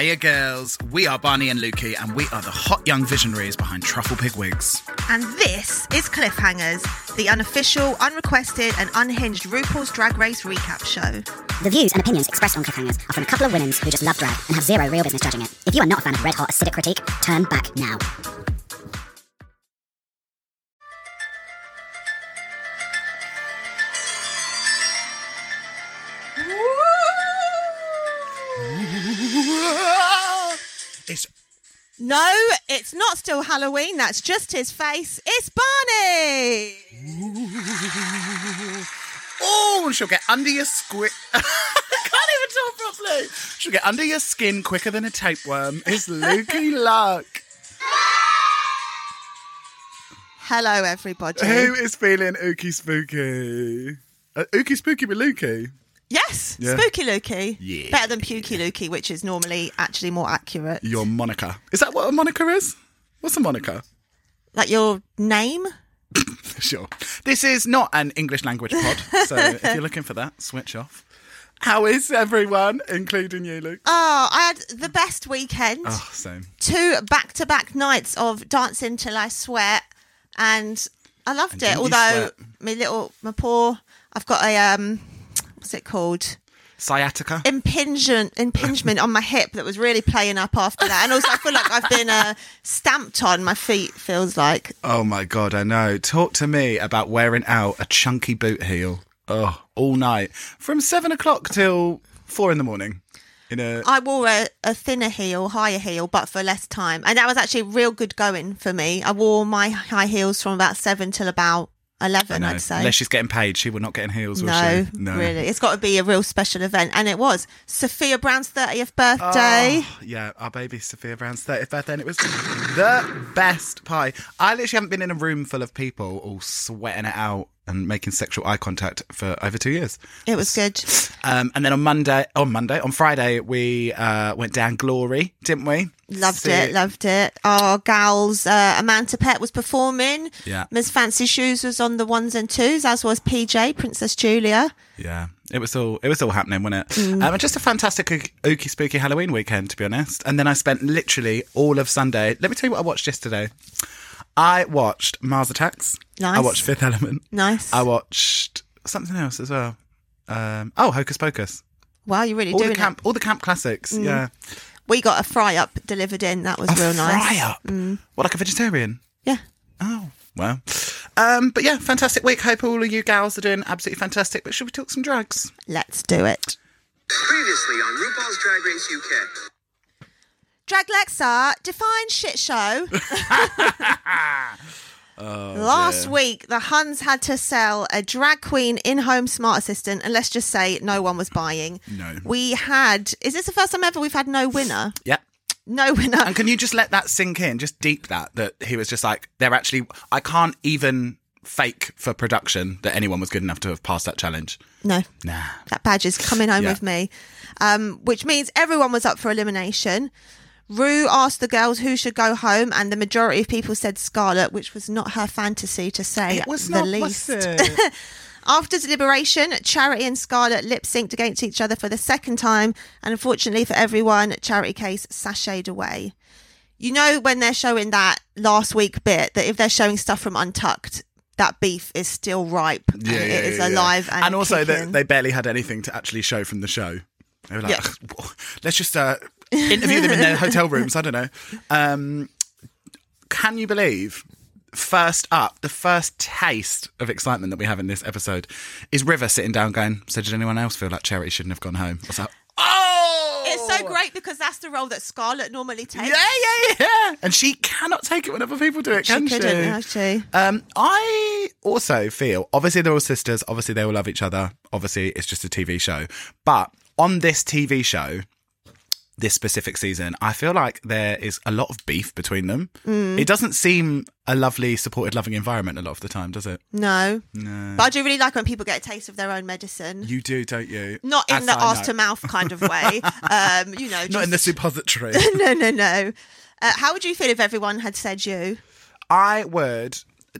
Hiya, girls. We are Barney and Lukey, and we are the hot young visionaries behind Truffle Pig Wigs. And this is Cliffhangers, the unofficial, unrequested, and unhinged RuPaul's Drag Race recap show. The views and opinions expressed on Cliffhangers are from a couple of women who just love drag and have zero real business judging it. If you are not a fan of red hot acidic critique, turn back now. No, it's not still Halloween. That's just his face. It's Barney. oh, she'll get under your squid. I can't even talk properly. She'll get under your skin quicker than a tapeworm. It's Lukey Luck. Hello, everybody. Who is feeling ooky spooky? Uh, ooky spooky with Lukey. Yes, Yeah. Spooky Lukey. Yeah. Better than Pukey Lukey, which is normally actually more accurate. Your moniker. Is that what a moniker is? What's a moniker? Like your name? Sure. This is not an English language pod, so if you're looking for that, switch off. How is everyone, including you, Luke? Oh, I had the best weekend. Oh, same. Two back to back nights of dancing till I sweat, and I loved And it. didn't you Although sweat? my little, my poor, I've got a um, what's it called? Sciatica. Impingement, impingement on my hip that was really playing up after that, and also I feel like I've been uh, stamped on my feet. Feels like Oh my god, I know. Talk to me about wearing out a chunky boot heel. Oh, all night from seven o'clock till four in the morning. In a I wore a, a thinner heel, higher heel, but for less time, and that was actually real good going for me. I wore my high heels from about seven till about I eleven, know. I'd say. Unless she's getting paid, she will not get in heels, will No, she? No, really. It's got to be a real special event. And it was Sophia Brown's 30th birthday. Oh, yeah, our baby Sophia Brown's 30th birthday, and it was the best pie. I literally haven't been in a room full of people all sweating it out and making sexual eye contact for over two years. It was good. Um, and then on Monday, on Monday, on Friday, we uh, went down Glory, didn't we? Loved See- it, loved it. Our gals, uh, Amanda Pett was performing. Yeah. Ms. Fancy Shoes was on the ones and twos, as was PJ, Princess Julia. Yeah, it was all it was all happening, wasn't it? Mm. Um, just a fantastic ooky spooky Halloween weekend, to be honest. And then I spent literally all of Sunday. Let me tell you what I watched yesterday. I watched Mars Attacks. Nice. I watched Fifth Element. Nice. I watched something else as well. Um, oh, Hocus Pocus. wow, you're really All doing the camp, it. all the camp classics. Yeah, We got a fry up delivered in. That was a real nice. fry nice. up. What like a vegetarian? Yeah. Oh, well. Um, but yeah, fantastic week. Hope all of you gals are doing absolutely fantastic. But should we talk some drugs? Let's do it. Previously on RuPaul's Drag Race UK. Drag Lexa, define shit show. Last week, the Huns had to sell a drag queen in home smart assistant, and let's just say no one was buying. No. We had, is this the first time ever we've had no winner? Yeah. No winner. And can you just let that sink in? Just deep that that he was just like they're actually I can't even fake for production that anyone was good enough to have passed that challenge. No, Nah. that badge is coming home Yeah. with me. Um, which means everyone was up for elimination. Rue asked the girls who should go home, and the majority of people said Scarlett, which was not her fantasy to say It was the not least. was? After deliberation, Charity and Scarlett lip synced against each other for the second time, and unfortunately for everyone, Charity Kase sashayed away. You know when they're showing that last week bit that if they're showing stuff from Untucked, that beef is still ripe and Yeah, it yeah, is yeah, yeah. alive and, and also that kicking. they barely had anything to actually show from the show. They were like, Yeah. let's just uh, interview them in their hotel rooms. I don't know. Um, can you believe? First up, the first taste of excitement that we have in this episode is River sitting down, going, "So did anyone else feel like Charity shouldn't have gone home?" Was like, "Oh, It's so great because that's the role that Scarlett normally takes. Yeah, yeah, yeah. And she cannot take it when other people do it, She can she? couldn't, actually. Um, I also feel obviously they're all sisters. Obviously they all love each other. Obviously it's just a TV show. But on this TV show, this specific season, I feel like there is a lot of beef between them. Mm. It doesn't seem a lovely, supported, loving environment a lot of the time, does it? No. No. But I do really like when people get a taste of their own medicine. You do, don't you? Not in As the I arse know. to mouth kind of way. um, you know, Not in the just- suppository. no, no, no. Uh, how would you feel if everyone had said you? I would.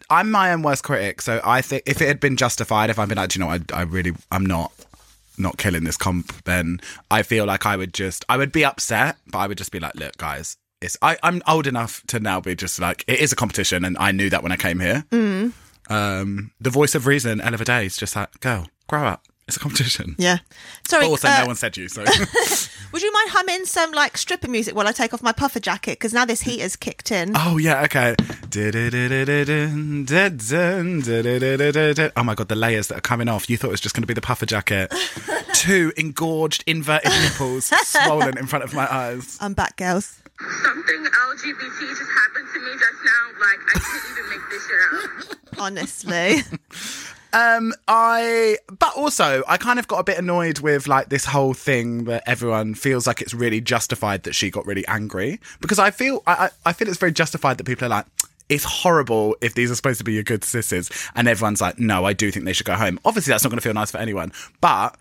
I'm my own worst critic, so I think if it had been justified, if I'd been like, "Do you know, what, I, I really, I'm not not killing this comp, then I feel like I would just I would be upset, but I would just be like, look, guys, it's I, I'm old enough to now be just like it is a competition, and I knew that when I came here. Mm. Um, the voice of reason, Ella Day, is just like, girl, grow up. It's a competition. Yeah. Sorry. But also, uh, no one said you, so Would you mind humming some like stripper music while I take off my puffer jacket? Because now this heater's kicked in. Oh yeah, okay. Oh my god, the layers that are coming off. You thought it was just going to be the puffer jacket. Two engorged, inverted nipples swollen in front of my eyes. I'm back, girls. Something LGBT just happened to me just now. Like, I can't even make this shit up. Honestly. Um, I, but also, I kind of got a bit annoyed with like this whole thing that everyone feels like it's really justified that she got really angry. Because I feel, I, I feel it's very justified that people are like, it's horrible if these are supposed to be your good sisters, and everyone's like, no, I do think they should go home. Obviously, that's not going to feel nice for anyone, but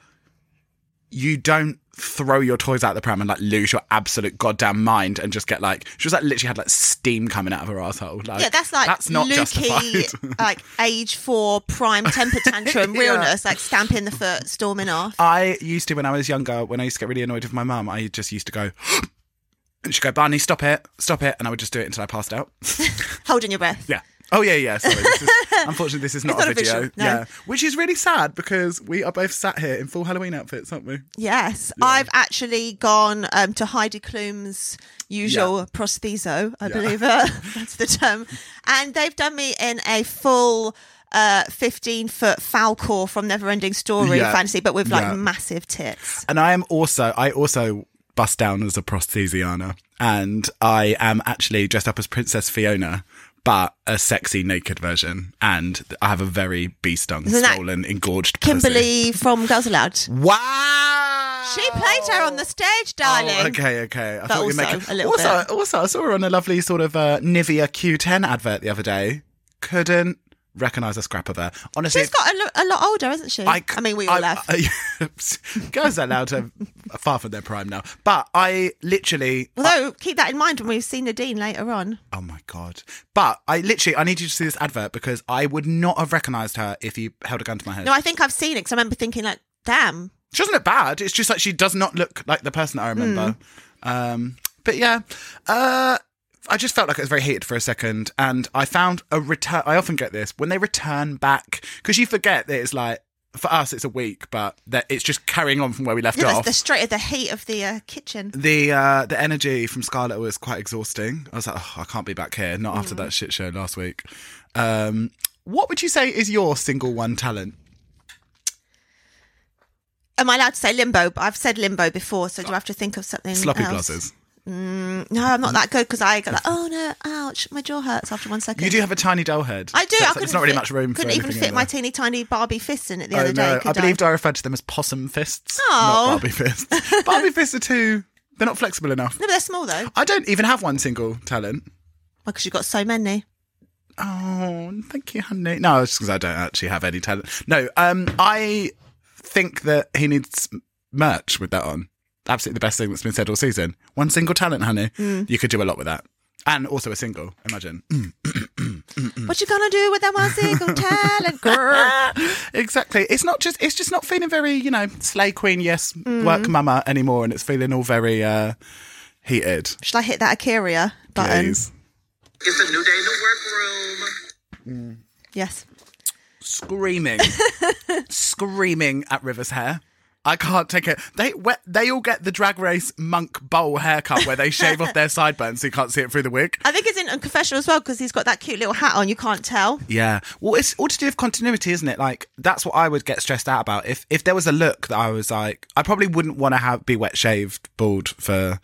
you don't throw your toys out the pram and like lose your absolute goddamn mind and just get like she was like literally had like steam coming out of her asshole. Like, Yeah, that's like that's not Lukey, justified. like age four prime temper tantrum Yeah. realness, like stamping the foot, storming off. I used to when I was younger, when I used to get really annoyed with my mum, I just used to go, and she'd go, Barney, stop it, stop it, and I would just do it until I passed out. Holding your breath. yeah. Oh yeah, yeah. Sorry. This is, unfortunately, this is not, not a video. no. Yeah, which is really sad because we are both sat here in full Halloween outfits, aren't we? Yes, I've actually gone um, to Heidi Klum's usual Yeah. prostheso, I believe uh, that's the term, and they've done me in a full. Uh, 15 foot Falkor from Neverending Story Yeah. fantasy, but with like Yeah. massive tits. And I am also, I also bust down as a prosthesiana, and I am actually dressed up as Princess Fiona. But a sexy naked version, and I have a very bee stung, Isn't that swollen, engorged pussy. Kimberley from Girls Aloud. Wow! She played her on the stage, darling. Oh, okay, okay. I But thought you were making a little also, bit. also, I saw her on a lovely sort of uh, Nivea Q10 advert the other day. Couldn't recognise a scrap of her. Honestly, She's got a, lo- a lot older, hasn't she? I, c- mean, we all I- have. I- girls are allowed to far from their prime now. But I literally, Although, keep that in mind when we've see Nadine later on. oh my god! But I literally, I need you to see this advert because I would not have recognised her if you held a gun to my head. No, I think I've seen it because I remember thinking, like, damn. She doesn't look bad. It's just like she does not look like the person that I remember. Um, but yeah, uh, I just felt like it was very heated for a second, and I found a return. I often get this when they return back because you forget that it's like for us it's a week, but that it's just carrying on from where we left Yeah, off. the straight of the heat of the uh, kitchen. the uh, the energy from Scarlett was quite exhausting. I was like, oh, I can't be back here. Not after that shit show last week. Um, what would you say is your single one talent? Am I allowed to say limbo? But I've said limbo before, so do I have to think of something Sloppy else? Blazers. No, I'm not that good because I go like, oh no, ouch, my jaw hurts after one second. You do have a tiny doll head. I do. So I it's, couldn't not really fit- much room for Couldn't even fit my teeny tiny Barbie fists in it the Oh other day. no! I believed believe I referred to them as possum fists, Oh. not Barbie fists. Barbie fists are too. They're not flexible enough. No, but they're small though. I don't even have one single talent. Because you've got so many. Oh, thank you, honey. No, it's because I don't actually have any talent. No, um, I think that he needs merch with that on. Absolutely the best thing that's been said all season. One single talent, honey. You could do a lot with that. And also a single, imagine. What you gonna do with that one single talent, girl? exactly. It's not just it's just not feeling very, you know, slay queen, yes, work mama anymore, and it's feeling all very uh heated. Should I hit that Akira button? Please. It's a new day in the workroom. Yes. Screaming. screaming at River's hair. I can't take it. They they all get the drag race monk bowl haircut where they shave off their sideburns so you can't see it through the wig. I think it's in Unconfessional as well because he's got that cute little hat on. You can't tell. Yeah. Well, it's all to do with continuity, isn't it? Like that's what I would get stressed out about. If if there was a look that I was like, I probably wouldn't want to have be wet shaved bald for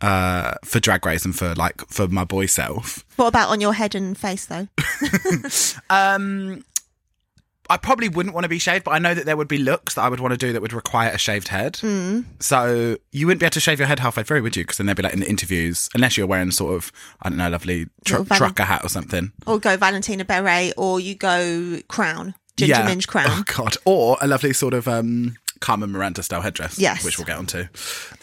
uh for drag race and for like for my boy self. What about on your head and face though? Um I probably wouldn't want to be shaved, but I know that there would be looks that I would want to do that would require a shaved head. Hmm. So you wouldn't be able to shave your head halfway through, would you? Because then they'd be like in the interviews, unless you're wearing sort of, I don't know, lovely tr- van- trucker hat or something. Or go Valentina Beret, or you go Crown, Ginger Minge Crown. Oh god. Or a lovely sort of um Carmen Miranda style headdress. Yes. Which we'll get onto.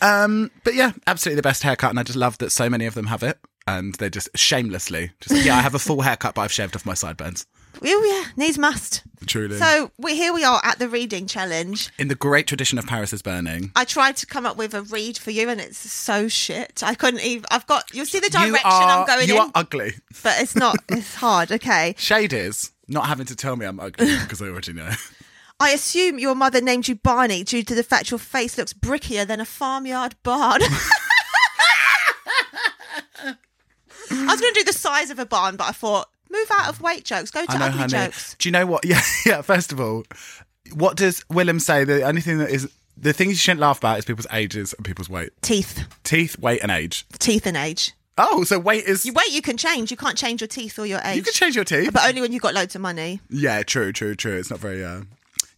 Um but yeah, absolutely the best haircut and I just love that so many of them have it. And they're just shamelessly just yeah, I have a full haircut but I've shaved off my sideburns. Oh yeah, needs must. Truly. So we, here we are at the reading challenge. In the great tradition of Paris is burning. I tried to come up with a read for you, and it's so shit. I couldn't even. I've got. You'll see the direction are, I'm going you in, are ugly. but it's not. It's hard. Okay. Shade is not having to tell me I'm ugly because I already know. I assume your mother named you Barney due to the fact your face looks brickier than a farmyard barn. I was going to do the size of a barn, but I thought move out of weight jokes. Go to know, ugly honey. jokes. Do you know what? Yeah, yeah. First of all, what does Willem say? The only thing that is the things you shouldn't laugh about is people's ages and people's weight, Teeth, teeth, weight, and age. teeth, and age. Oh, so weight is Your weight you can change. You can't change your teeth or your age. you can change your teeth. but only when you've got loads of money. yeah, true, true, true. It's not very. Uh,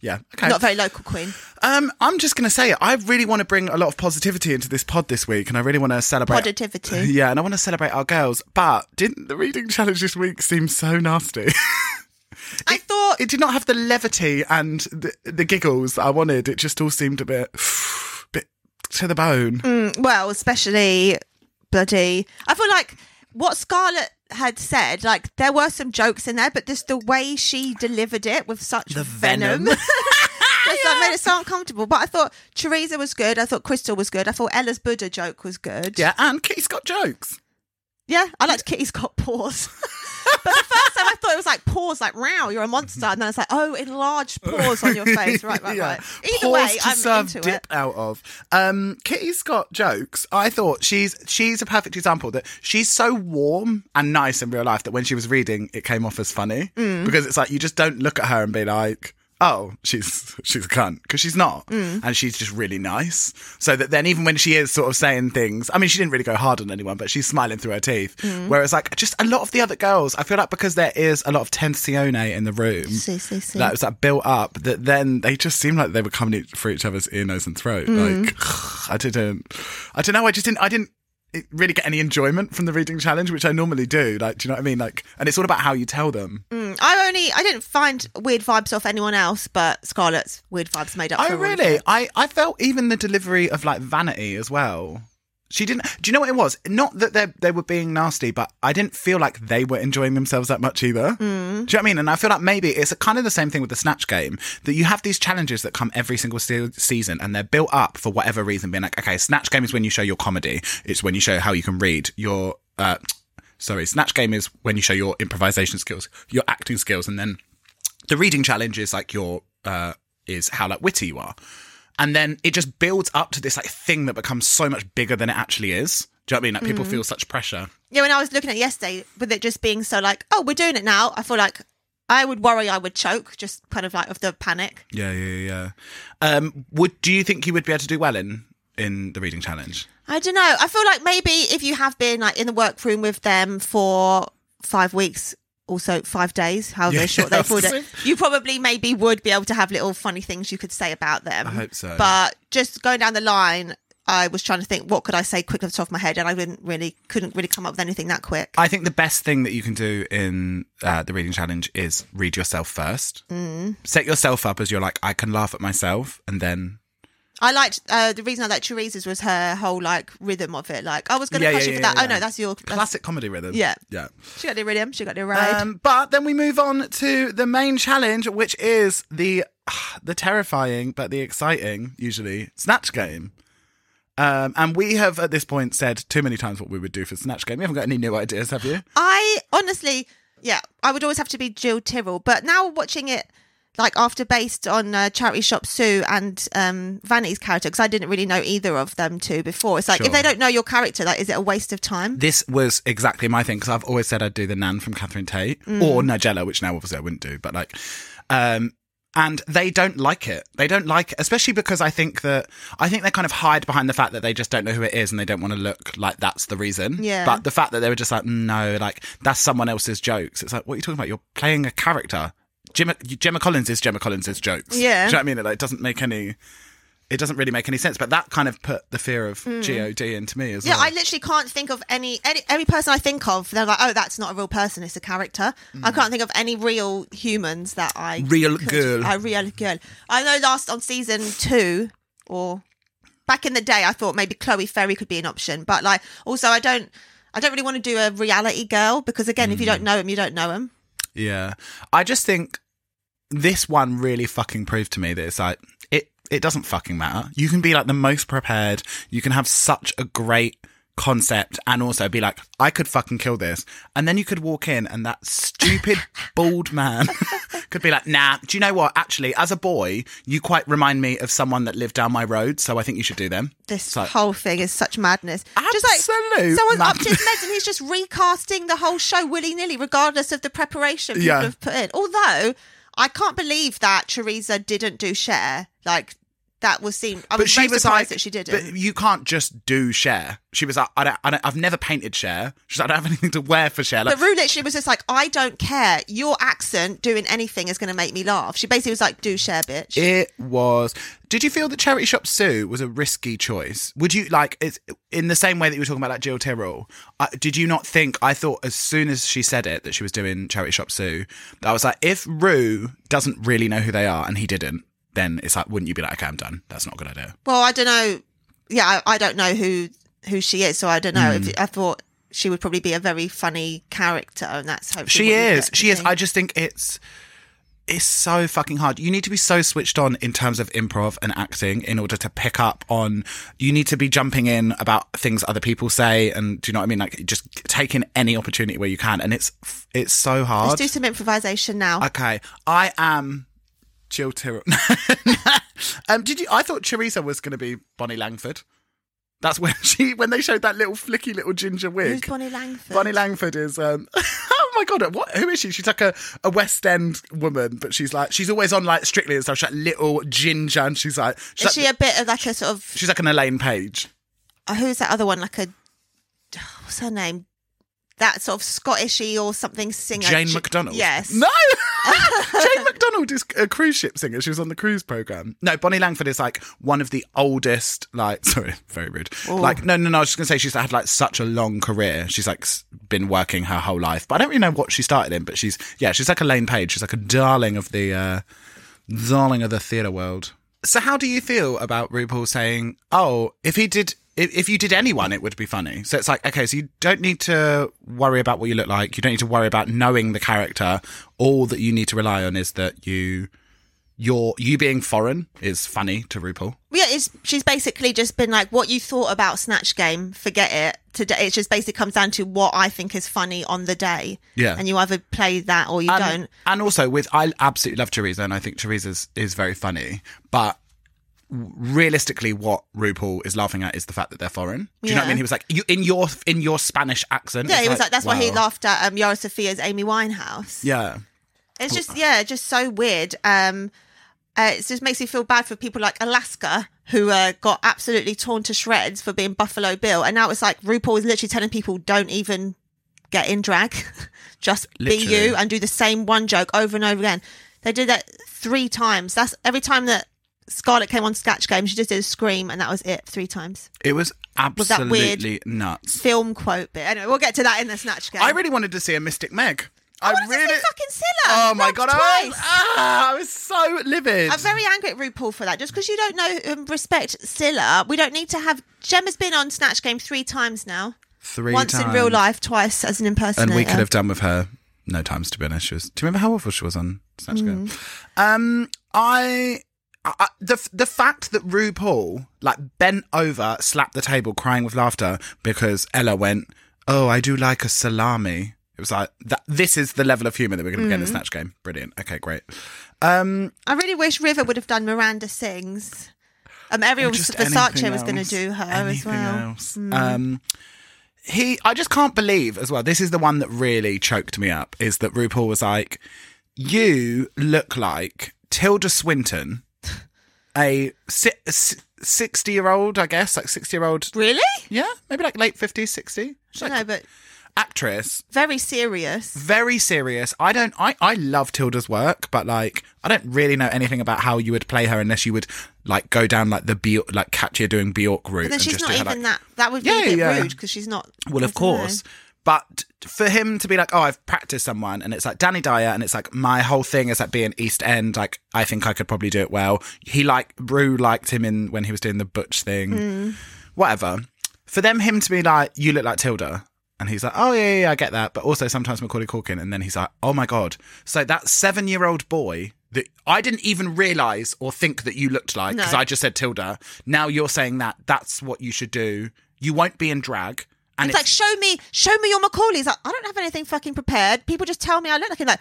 yeah, okay. Not very local, Queen. Um, I'm just going to say. I really want to bring a lot of positivity into this pod this week, and I really want to celebrate Positivity. Yeah, and I want to celebrate our girls. But didn't the reading challenge this week seem so nasty? I thought it did not have the levity and the, the giggles that I wanted. It just all seemed a bit, bit to the bone. well, especially bloody. I feel like what Scarlett had said, like there were some jokes in there, but just the way she delivered it with such The venom. venom. just that made it so uncomfortable. But I thought Choriza was good. I thought Krystal was good. I thought Ella's Buddha joke was good. Yeah, and Kitty's got jokes. Yeah, I liked Kitty's got paws. but the first time I thought it was like paws, like wow, you're a monster, and then it's like oh, enlarged paws on your face. Right, right, Yeah. right. Either Paws way, to I'm serve into dip it. out of. Um, Kitty's got jokes. I thought she's she's a perfect example that she's so warm and nice in real life that when she was reading, it came off as funny Mm. because it's like you just don't look at her and be like. Oh, she's she's a cunt because she's not, Mm. and she's just really nice. So that then, even when she is sort of saying things, I mean, she didn't really go hard on anyone, but she's smiling through her teeth. Mm. Whereas, like, just a lot of the other girls, I feel like because there is a lot of tensione in the room, See, see, see. that was like built up that then they just seemed like they were coming for each other's ear, nose, and throat. Mm. Like I didn't, I don't know. I just didn't. I didn't really get any enjoyment from the reading challenge, which I normally do. Like, do you know what I mean? Like, and it's all about how you tell them. Mm, I only I didn't find weird vibes off anyone else, but Scarlett's weird vibes made up. Oh, really? I I felt even the delivery of like vanity as well. She didn't. Do you know what it was? Not that they they were being nasty, but I didn't feel like they were enjoying themselves that much either. Mm. Do you know what I mean? And I feel like maybe it's a kind of the same thing with the Snatch game that you have these challenges that come every single se- season, and they're built up for whatever reason. Being like, okay, Snatch game is when you show your comedy. It's when you show how you can read your. Uh, sorry, Snatch game is when you show your improvisation skills, your acting skills, and then the reading challenge is like your uh is how like witty you are and then it just builds up to this like thing that becomes so much bigger than it actually is do you know what i mean like Mm. people feel such pressure Yeah, when I was looking at it yesterday, with it just being so like, oh, we're doing it now. I feel like I would worry I would choke, just kind of like of the panic. yeah yeah yeah um would do you think you would be able to do well in in the reading challenge I don't know. I feel like maybe if you have been like in the workroom with them for five weeks, also five days, however Yeah, short they afford it, you probably maybe would be able to have little funny things you could say about them. I hope so. But just going down the line, I was trying to think what could I say quick off the top of my head, and I didn't really couldn't really come up with anything that quick. i think the best thing that you can do in uh, the reading challenge is read yourself first mm. set yourself up as you're like i can laugh at myself and then I liked uh, the reason I liked Choriza's was her whole like rhythm of it. Like I was going to Yeah, yeah, you for yeah, that. Oh no, that's your that's, classic comedy rhythm Yeah. yeah She got the rhythm. She got the ride. Um, but then we move on to the main challenge, which is the the terrifying but the exciting, usually snatch game. Um, and we have at this point said too many times what we would do for snatch game. You haven't got any new ideas, have you? I honestly, yeah, I would always have to be Jill Tyrrell. But now watching it, like after based on uh, Charity Shop Sue and um, Vanny's character, because I didn't really know either of them two before. It's like Sure. if they don't know your character, like is it a waste of time? This was exactly my thing because I've always said I'd do the Nan from Catherine Tate Mm. or Nigella, which now obviously I wouldn't do, but like, um, and they don't like it. They don't like it, especially because I think that I think they kind of hide behind the fact that they just don't know who it is and they don't want to look like that's the reason. Yeah. But the fact that they were just like, no, like that's someone else's jokes. It's like, what are you talking about? You're playing a character. Gemma, Gemma Collins is Gemma Collins's jokes. Yeah. Do you know what I mean? It like, doesn't make any. It doesn't really make any sense. But that kind of put the fear of God into me as Mm. Yeah, well. I literally can't think of any, any any person I think of. They're like, oh, that's not a real person; it's a character. I can't think of any real humans that I Mm. Real could- girl. A real girl. I know last on season two, or back in the day, I thought maybe Chloe Ferry could be an option, but like also I don't. I don't really want to do a reality girl because again, if you Mm. don't know him, you don't know him. Yeah. I just think this one really fucking proved to me that it's like it it doesn't fucking matter. You can be like the most prepared. You can have such a great concept and also be like, I could fucking kill this. And then you could walk in and that stupid bald man could be like, nah, do you know what? Actually, as a boy, you quite remind me of someone that lived down my road, so I think you should do them. This So- whole thing is such madness. just Absolute like someone's up to his meds and he's just recasting the whole show willy nilly, regardless of the preparation people Yeah. have put in. Although I can't believe that Choriza didn't do share. Like that was seen. I was but she was surprised like, that she didn't. But you can't just do share. She was like, I don't, I don't, I've never painted share. She's like, I don't have anything to wear for share. Like, But Rue literally was just like, I don't care. Your accent doing anything is going to make me laugh. She basically was like, do share, bitch. It was. Did you feel that Charity Shop Sue was a risky choice? Would you like it's in the same way that you were talking about like Jill Tyrrell? Uh, did you not think? I thought as soon as she said it that she was doing Charity Shop Sue, that I was like, if Rue doesn't really know who they are and he didn't, then it's like, wouldn't you be like, okay, I'm done. That's not a good idea. well, I don't know. Yeah, I, I don't know who who she is, so I don't know. Hmm. If, I thought she would probably be a very funny character, and that's hopefully She is. She is. I just think it's it's so fucking hard. You need to be so switched on in terms of improv and acting in order to pick up on. You need to be jumping in about things other people say, and do you know what I mean? Like just taking any opportunity where you can, and it's it's so hard. Let's do some improvisation now. Okay, I am Jill Tyrrell. um, did you? I thought Choriza was going to be Bonnie Langford. That's when she when they showed that little flicky little ginger wig. Who's Bonnie Langford? Bonnie Langford is um oh my god what who is she she's like a, a West End woman but she's like she's always on like Strictly and stuff she's like little ginger and she's like she's, Is like, she a bit of like a sort of she's like an Elaine Paige uh, who's that other one? Like a what's her name? That sort of Scottishy or something singer. Jane McDonald? Yes. no! Jane McDonald is a cruise ship singer. She was on the cruise program no Bonnie Langford is like one of the oldest like sorry very rude. Like no no no I was just gonna say she's had like such a long career. She's like been working her whole life. But I don't really know what she started in but she's yeah she's like a Lane Page. She's like a darling of the uh darling of the theatre world. So, how do you feel about RuPaul saying, "Oh, if he did, if, if you did anyone, it would be funny"? So it's like, okay, so you don't need to worry about what you look like. You don't need to worry about knowing the character. All that you need to rely on is that you, your you being foreign is funny to RuPaul. Yeah, it's, she's basically just been like, what you thought about Snatch Game, forget it. Today, it just basically comes down to what I think is funny on the day. Yeah. And you either play that or you and, don't. And also with I absolutely love Choriza and I think Choriza's is very funny, but realistically what RuPaul is laughing at is the fact that they're foreign. Do you know what I mean? He was like you in your in your Spanish accent. Yeah, he was like, that's why he laughed at um, Yara Sofia's Amy Winehouse. Yeah. It's just, yeah, just so weird. Um, uh, it just makes me feel bad for people like Alaska who uh, got absolutely torn to shreds for being Buffalo Bill. And now it's like RuPaul is literally telling people don't even get in drag, just be you and do the same one joke over and over again. They did that three times. That's every time that Scarlett came on Sketch Game, she just did a scream and that was it three times. It was Was that weird? absolutely nuts. Film quote bit. Anyway, we'll get to that in the Snatch Game. I really wanted to see a Mystic Meg. I, see really fucking Cilla, Oh my god, I was, ah, I was so livid. I'm very angry at RuPaul for that. Just because you don't know and respect Cilla, we don't need to have. Gemma's been on Snatch Game three times now. Three Once in real life, twice as an impersonator. And we could have done with her no times to be honest. She was, do you remember how awful she was on Snatch Game? Mm. Um, I, I the the fact that RuPaul like bent over, slapped the table, crying with laughter because Ella went, "Oh, I do like a salami." It was like that. This is the level of humour that we're going to get in Mm. the Snatch Game. Brilliant. Okay, great. Um, I really wish River would have done Miranda Sings. Um, just Versace was going to do her as well. else. Um, he, I just can't believe as well. This is the one that really choked me up. Is that RuPaul was like, "You look like Tilda Swinton, a sixty-year-old, I guess, like sixty-year-old, Really? yeah, maybe like late fifties, sixty, like know, but actress." very serious. Very serious. I don't. I I love Tilda's work, but like I don't really know anything about how you would play her unless you would like go down like the Bjork, like Katya doing Bjork route. But then and she's not her, even like- that. That would be Yeah, a bit yeah. rude because she's not. Well, of don't know. course. But for him to be like, oh, I've practiced someone, and it's like Danny Dyer, and it's like my whole thing is like being East End. Like I think I could probably do it well. He like Brew liked him in when he was doing the Butch thing, Hmm. whatever. For them, him to be like, you look like Tilda. And he's like, oh, yeah, yeah, yeah, I get that. But also sometimes Macaulay Culkin. And then he's like, oh my God. So that seven year old boy that I didn't even realise or think that you looked like because No. I just said Tilda. Now you're saying that that's what you should do. You won't be in drag. And It's like, show me, show me your Macaulay. He's like, I don't have anything fucking prepared. People just tell me I look like him. Like,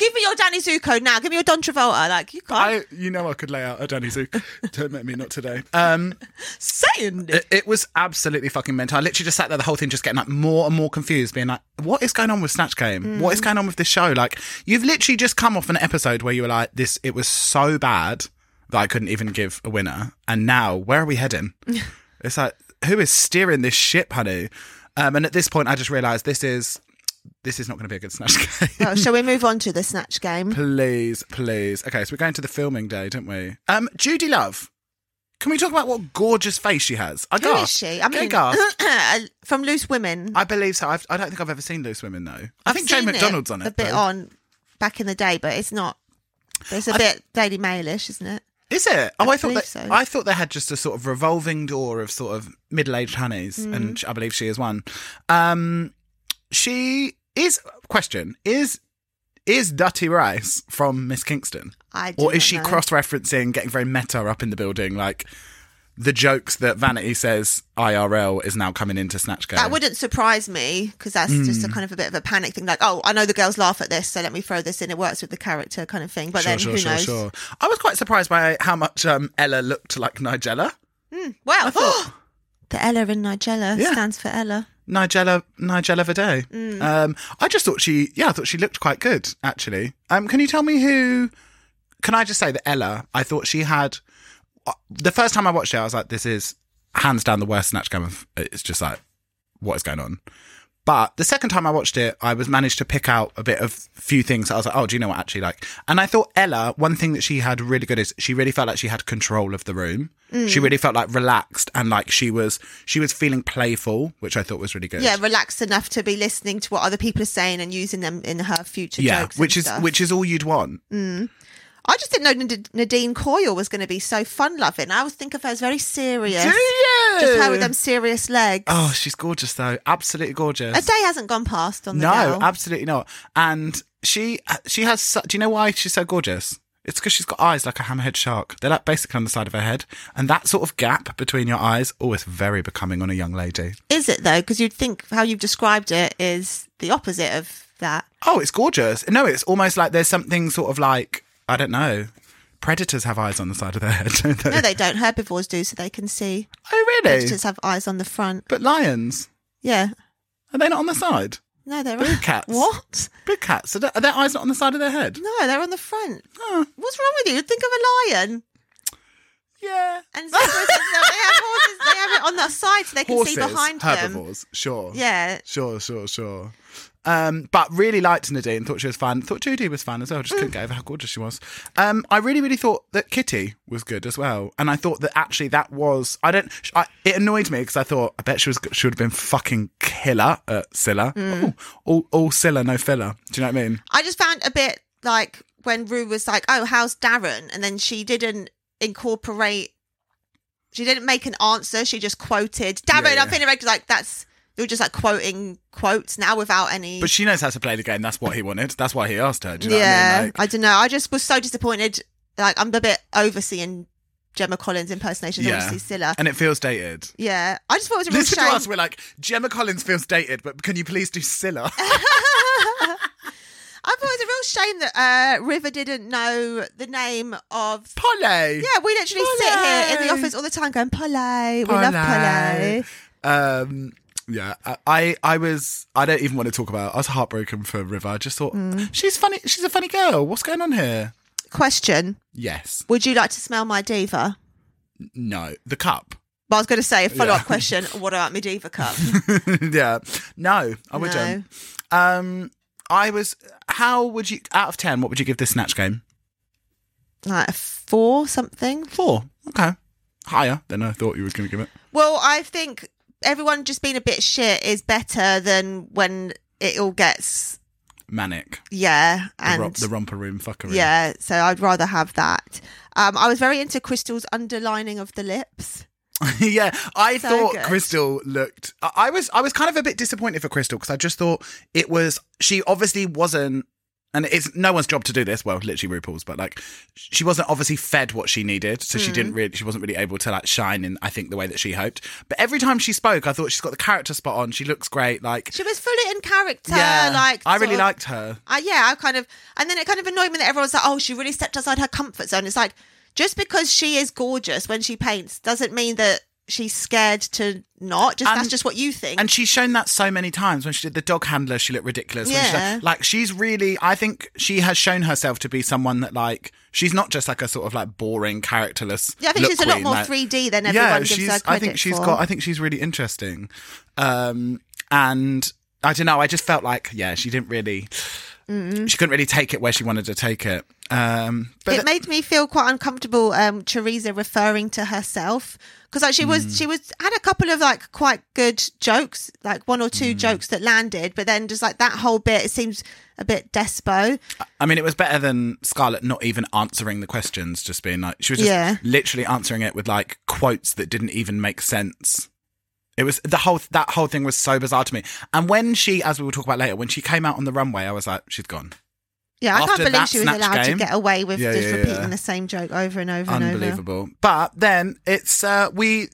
give me your Danny Zuko now. Give me your Don Travolta. Like, you can't I, you know, I could lay out a Danny Zuko. Don't make me not today. Um, saying it. it, it was absolutely fucking mental. I literally just sat there the whole thing, just getting like more and more confused, being like, "What is going on with Snatch Game? What is going on with this show?" Like, you've literally just come off an episode where you were like, "This, it was so bad that I couldn't even give a winner," and now where are we heading? it's like, who is steering this ship, honey? Um, and at this point, I just realised this is this is not going to be a good Snatch Game. Oh, shall we move on to the Snatch game? Please, please. Okay, so we're going to the filming day, don't we? Um, Judi Love. Can we talk about what gorgeous face she has? I Who is gasped. she? I mean, gasped. from Loose Women. I believe so. I've, I don't think I've ever seen Loose Women though. I think Jay seen McDonald's on it. A bit though. on back in the day, but it's not. It's a bit Daily Mailish, isn't it? Is it? Oh, I, thought believe that. so. I thought they had just a sort of revolving door of sort of middle-aged honeys, Mm. and I believe she is one. Um, she is. Question is. Is Dutty Rice from Miss Kingston? I Or is she know. cross referencing, getting very meta up in the building, like the jokes that Vanity says IRL is now coming into Snatch Game? That wouldn't surprise me because that's just a Hmm. kind of a bit of a panic thing. Like, oh, I know the girls laugh at this, so let me throw this in. It works with the character, kind of thing. But Sure, then sure, who sure, knows? sure. I was quite surprised by how much um, Ella looked like Nigella. Well, thought- the Ella in Nigella Yeah. stands for Ella. Nigella, Nigella Verde. Mm. Um, I just thought she, yeah, I thought she looked quite good actually. Um, can you tell me who? Can I just say that Ella? I thought she had. uh, The first time I watched it, I was like, "This is hands down the worst Snatch Game of." It's just like, what is going on? But the second time I watched it, I was managed to pick out a bit of few things. I was like, oh, do you know what? Actually, like, and I thought Ella, one thing that she had really good is she really felt like she had control of the room. She mm. really felt like relaxed and like she was she was feeling playful, which I thought was really good. Yeah, relaxed enough to be listening to what other people are saying and using them in her future yeah, jokes. which is stuff. which is all you'd want. Mm. I just didn't know Nadine Coyle was going to be so fun loving. I always think of her as very serious. Do you? Just her with them serious legs. Oh, she's gorgeous though, absolutely gorgeous. A day hasn't gone past on the no, girl. absolutely not. And she she has. Su- do you know why she's so gorgeous? It's because she's got eyes like a hammerhead shark. They're like basically on the side of her head, and that sort of gap between your eyes, oh, it's very becoming on a young lady. Is it though? Because you'd think how you've described it is the opposite of that. Oh, it's gorgeous. No, it's almost like there's something sort of like I don't know. Predators have eyes on the side of their head, don't they? No, they don't. Herbivores do, so they can see. oh, really? Predators have eyes on the front. But lions Yeah. are they not on the side? No, they're Big cats. What? Big cats. Are their, are their eyes not on the side of their head? No, they're on the front. Oh, What's wrong with you? Think of a lion. yeah. And zebras, they have horses. They have it on the side so they can Horses, see behind them. herbivores, sure. Yeah. Sure, sure, sure. Um, but really liked Nadine, thought she was fun. Thought Judi was fun as well, just couldn't get over how gorgeous she was. Um, I really, really thought that Kitty was good as well. And I thought that actually that was, I don't, I, it annoyed me because I thought, I bet she was, she would have been fucking killer at Cilla. Ooh, all, all Cilla, no filler. Do you know what I mean? I just found a bit like when Rue was like, "Oh, how's Darren?" and then she didn't incorporate. She didn't make an answer. She just quoted Darren. Yeah, yeah. I'm feeling like that's you're just like quoting quotes now without any. But she knows how to play the game. That's what he wanted. That's why he asked her. Do you know yeah, what I mean? Like, don't know. I just was so disappointed. Like I'm a bit overseeing Gemma Collins impersonations. yeah. Obviously, Cilla. And it feels dated. Yeah, I just thought it was a real Listen to shame. us, we're like, Gemma Collins feels dated, but can you please do Cilla? I thought it was a real shame that uh, River didn't know the name of. Polly! Yeah, we literally sit here in the office all the time going Polly. We love Polly. Um, yeah, I- I, I was, I don't even want to talk about. I was heartbroken for River. I just thought Mm. she's funny. She's a funny girl. What's going on here? Question: Yes, Would you like to smell my diva? no, the cup. Well, I was going to say a follow up Yeah. question. What about my diva cup? yeah, no, I wouldn't. Um, I was. How would you? Out of ten, what would you give this snatch game? like a four something. Four. Okay, higher than I thought you were going to give it. Well, I think everyone just being a bit shit is better than when it all gets Manic. yeah The, and the romper room fuckery. yeah. So I'd rather have that. Um, I was very into Krystal's underlining of the lips. yeah, I So thought good. Krystal looked. I I was I was kind of a bit disappointed for Krystal because I just thought it was she obviously wasn't and it's no one's job to do this. Well, literally RuPaul's, but like she wasn't obviously fed what she needed, so she Mm. didn't really, she wasn't really able to like shine in. I think the way that she hoped. But every time she spoke, I thought she's got the character spot on. She looks great. Like She was fully in character. yeah, like I really of- liked her. Uh, yeah, I kind of, and then it kind of annoyed me that everyone's like, "Oh, she really stepped outside her comfort zone." It's like just because she is gorgeous when she paints doesn't mean that she's scared to not. Just that's just what you think. And she's shown that so many times. When she did the dog handler, she looked ridiculous. When she- Yeah. like she's really, I think she has shown herself to be someone that like she's not just like a sort of like boring, characterless. yeah, I think she's a lot more like- 3D than everyone gives her credit I think she's for. got. I think she's really interesting. Um, and I don't know. I just felt like yeah, she didn't really. She couldn't really take it where she wanted to take it. Um, but it made me feel quite uncomfortable. Um, Choriza referring to herself because like she was, she was had a couple of like quite good jokes, like one or two jokes that landed, but then just like that whole bit, it seems a bit despo. I mean, it was better than Scarlett not even answering the questions, just being like, she was just Yeah. literally answering it with like quotes that didn't even make sense. It was the whole that whole thing was so bizarre to me. And when she, as we will talk about later, when she came out on the runway, I was like, she's gone. Yeah, I After can't believe she was allowed game- to get away with Yeah, just yeah, repeating yeah. the same joke over and over and over. Unbelievable. But then it's uh, we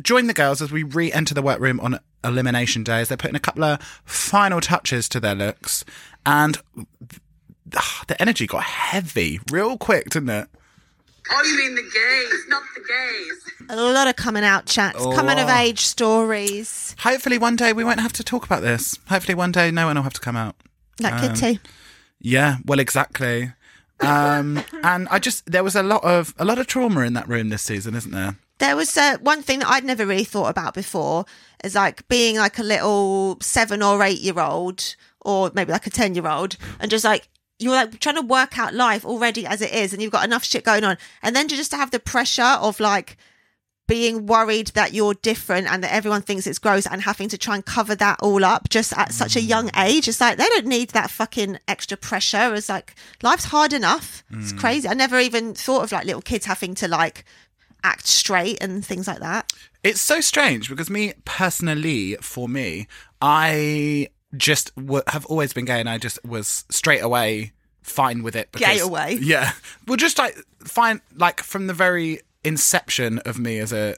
join the girls as we re-enter the workroom on elimination day as they're putting a couple of final touches to their looks, and the energy got heavy real quick, didn't it? Oh, you mean the gays, not the gays. A lot of coming out chats, coming of Oh. age stories, Hopefully, one day we won't have to talk about this. Hopefully, one day no one will have to come out. like Um, Kitty. Yeah, well, exactly. Um, and I just there was a lot of a lot of trauma in that room this season, isn't there? There was uh, one thing that I'd never really thought about before is like being like a little seven or eight year old, or maybe like a 10 year old, and just like you're like trying to work out life already as it is, and you've got enough shit going on. And then to just to have the pressure of like being worried that you're different and that everyone thinks it's gross and having to try and cover that all up just at such a mm. young age. It's like they don't need that fucking extra pressure. It's like life's hard enough. It's mm. crazy. I never even thought of like little kids having to like act straight and things like that. It's so strange because me personally, for me, I just w- have always been gay, and I just was straight away fine with it. Gay because- away. yeah. Well, just like fine, like from the very inception of me as a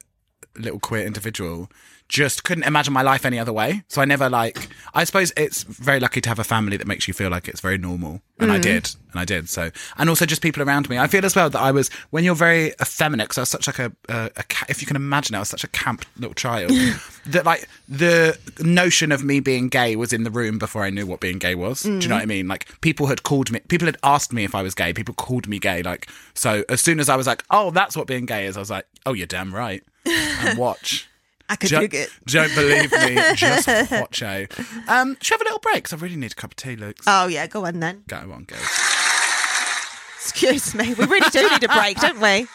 little queer individual. Just couldn't imagine my life any other way. So I never like. I suppose it's very lucky to have a family that makes you feel like it's very normal, and Mm. I did, and I did. So, and also just people around me. I feel as well that I was when you're very effeminate. Because I was such like a, a, a if you can imagine, I was such a camp little child that like the notion of me being gay was in the room before I knew what being gay was. Do you Mm. know what I mean? Like people had called me, people had asked me if I was gay. People called me gay. Like so, as soon as I was like, oh, that's what being gay is, I was like, oh, you're damn right. And watch. I could Don't, dig it. don't believe me. Just watch out. Um, should we have a little break? 'Cause I really need a cup of tea, Luke. Oh yeah, go on then. Go on, go. Excuse me, we really do need a break, don't we?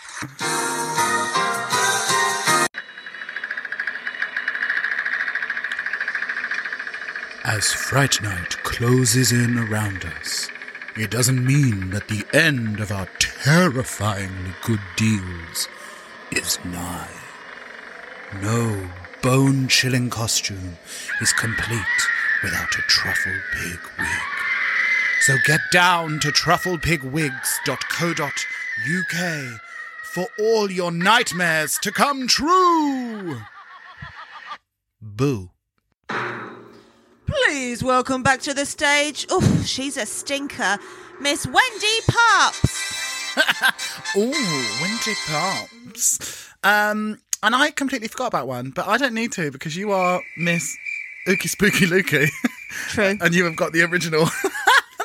As Fright Night closes in around us, it doesn't mean that the end of our terrifyingly good deals is nigh. No bone chilling costume is complete without a truffle pig wig. So get down to trufflepigwigs.co.uk for all your nightmares to come true. Boo. Please welcome back to the stage. Oh, she's a stinker, Miss Wendy Pops. Ooh, Wendy Pops. Um, and I completely forgot about one, but I don't need to because you are Miss Ookie Spooky Lukey. True. and you have got the original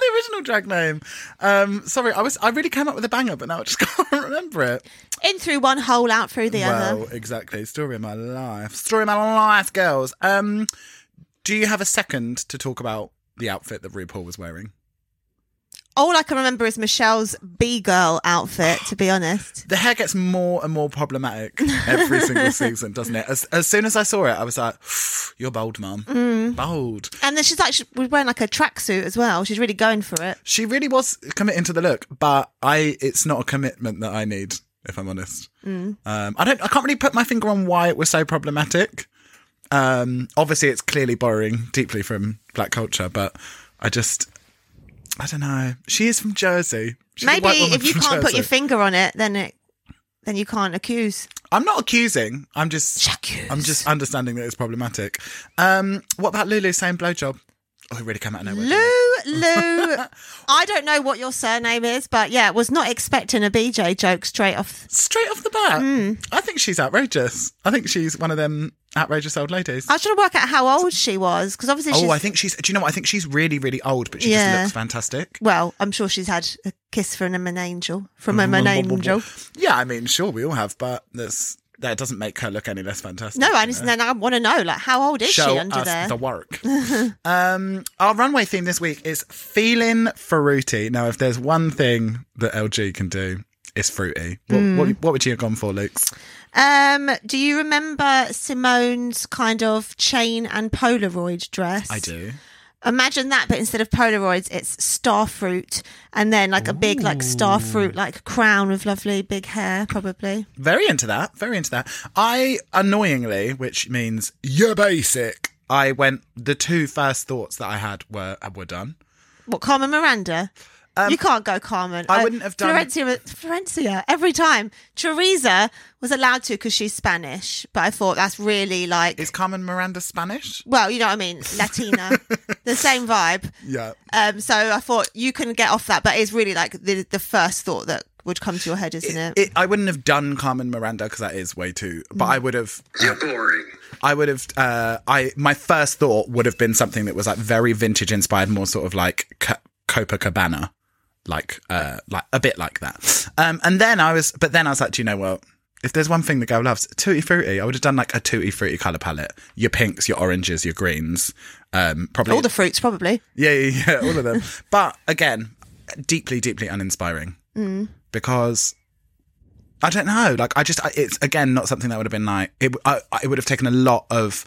the original drag name. Um, sorry, I was I really came up with a banger, but now I just can't remember it. In through one hole, out through the well, other. exactly. Story of my life. Story of my life, girls. Um, do you have a second to talk about the outfit that RuPaul was wearing? All I can remember is Michelle's B girl outfit. To be honest, The hair gets more and more problematic every single season, doesn't it? As, as soon as I saw it, I was like, "You're bold, mum. Mm. Bold." and then she's like she was wearing like a tracksuit as well. She's really going for it. She really was committing to the look, but I it's not a commitment that I need, if I'm honest. Mm. Um, I don't I can't really put my finger on why it was so problematic. Um, obviously it's clearly borrowing deeply from black culture, but I just I don't know. She is from Jersey. She's Maybe if you can't put your finger on it, then it then you can't accuse. I'm not accusing. I'm just. Accuse. I'm just understanding that it's problematic. Um, what about Lulu saying blowjob? Oh, it really came out of nowhere. didn't it? Lou, Lou. I don't know what your surname is, but yeah, was not expecting a BJ joke straight off. Straight off the bat, Hmm. I think she's outrageous. I think she's one of them outrageous old ladies. I was trying to work out how old she was because obviously she's. Oh, I think she's. Do you know what? I think she's really, really old, but she Yeah. just looks fantastic. Well, I'm sure she's had a kiss from an angel. From a an angel. Yeah, I mean, sure, we all have, but that's that doesn't make her look any less fantastic. No, I you just then I want to know, like, how old is Show she under us there? the work. um, our runway theme this week is feeling fruity. Now, if there's one thing that LG can do, it's fruity. What, Hmm. what, what would you have gone for, Luke's? Um, do you remember Simone's kind of chain and Polaroid dress? I do. Imagine that, but instead of Polaroids, it's star fruit, and then like a big like star fruit like crown with lovely big hair, probably. Very into that. Very into that. I annoyingly, which means you're basic. I went. The two first thoughts that I had were were done. What Carmen Miranda? You can't go Carmen. Um, I Uh, wouldn't have done- Florencia. Florencia every time. Choriza was allowed to because she's Spanish, but I thought that's really like. Is Carmen Miranda Spanish? well, you know what I mean, Latina, the same vibe. Yeah. Um, so I thought you can get off that, but it's really like the the first thought that would come to your head, isn't it? It, I wouldn't have done Carmen Miranda because that is way too. But I would have. You're boring. I would have. Uh, I my first thought would have been something that was like very vintage inspired, more sort of like C- Copacabana, like uh, like a bit like that. Um, and then I was, but then I was like, do you know what? If there's one thing the girl loves, tutti frutti. I would have done like a tutti frutti color palette. Your pinks, your oranges, your greens. Um, probably All the fruits, probably. yeah, yeah, yeah, all of them. but again, deeply, deeply uninspiring because I don't know. Like, I just, I- it's again not something that would have been like it. I- it would have taken a lot of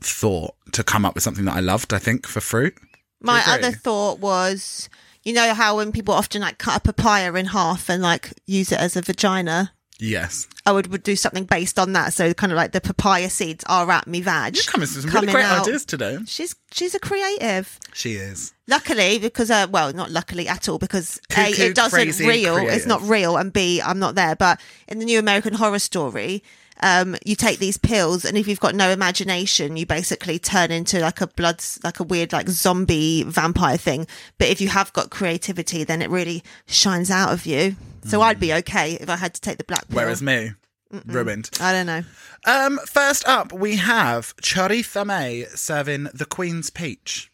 thought to come up with something that I loved. I think for fruit. My other thought was, you know how when people often like cut a papaya in half and like use it as a vagina. Yes, I would, would do something based on that. So kind of like the papaya seeds are at me vag. you're coming with some really great out. ideas today. She's she's a creative. She is. Luckily, because uh, well, not luckily at all, because a it doesn't real. creative. It's not real, and b I'm not there. But in the new American Horror Story, um, you take these pills, and if you've got no imagination, you basically turn into like a blood, like a weird like zombie vampire thing. But if you have got creativity, then it really shines out of you. So I'd be okay if I had to take the black pill. Whereas me, ruined. I don't know. Um, first up, we have Choriza May serving the Queen's Peach.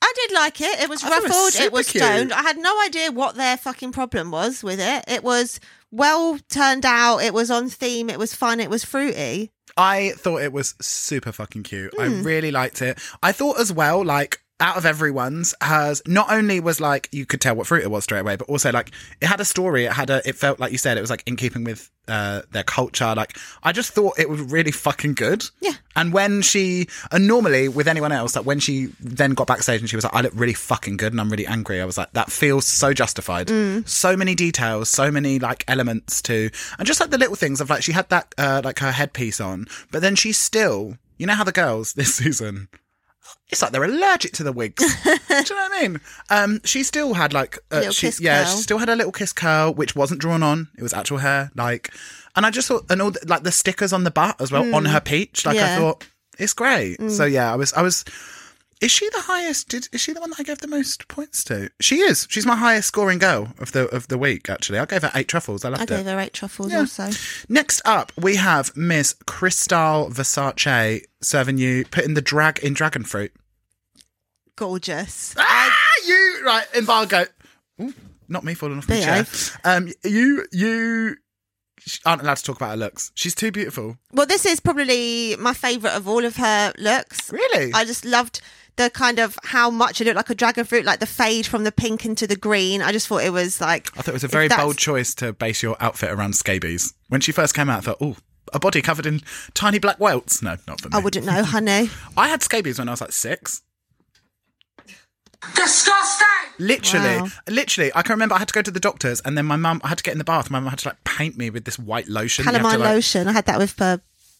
I did like it. It was thought it was ruffled. It was stoned. I had no idea what their fucking problem was with it. It was well turned out. It was on theme. It was fun. It was fruity. I thought it was super fucking cute. I Hmm. really liked it. I thought as well, like, out of everyone's, has not only was like you could tell what fruit it was straight away, but also like it had a story. It had a. It felt like you said it was like in keeping with uh, their culture. Like I just thought it was really fucking good. Yeah. And when she and normally with anyone else, like when she then got backstage and she was like, I look really fucking good and I'm really angry. I was like, that feels so justified. So many details, so many like elements to, and just like the little things of like she had that uh, like her headpiece on, but then she still, you know how the girls this season. It's like they're allergic to the wigs. Do you know what I mean? Um, she still had like, uh, she, yeah, curl. she still had a little kiss curl, which wasn't drawn on. It was actual hair. Like, and I just thought, and all the, like the stickers on the butt as well on her peach. Like, I thought it's great. So yeah, I was, I was. Is she the highest? Did is she the one that I gave the most points to? She is. She's my highest scoring girl of the of the week. Actually, I gave her eight truffles. I loved I it. gave her eight truffles Yeah. also. Next up, we have Miss Krystal Versace serving you, putting the drag in dragon fruit. Gorgeous. Ah, you right embargo. Ooh, not me falling off my chair. Um, you you aren't allowed to talk about her looks. She's too beautiful. Well, this is probably my favourite of all of her looks. Really? I just loved the kind of how much it looked like a dragon fruit, like the fade from the pink into the green. I just thought it was like. I thought it was a very bold choice to base your outfit around scabies. When she first came out, I thought, oh, a body covered in tiny black welts. No, not for me. I wouldn't know, honey. I had scabies when I was like six. Disgusting! Literally, Wow. literally. I can remember I had to go to the doctors, and then my mum. I had to get in the bath. My mum had to like paint me with this white lotion. You have Calamine to, like- lotion. I had that with uh,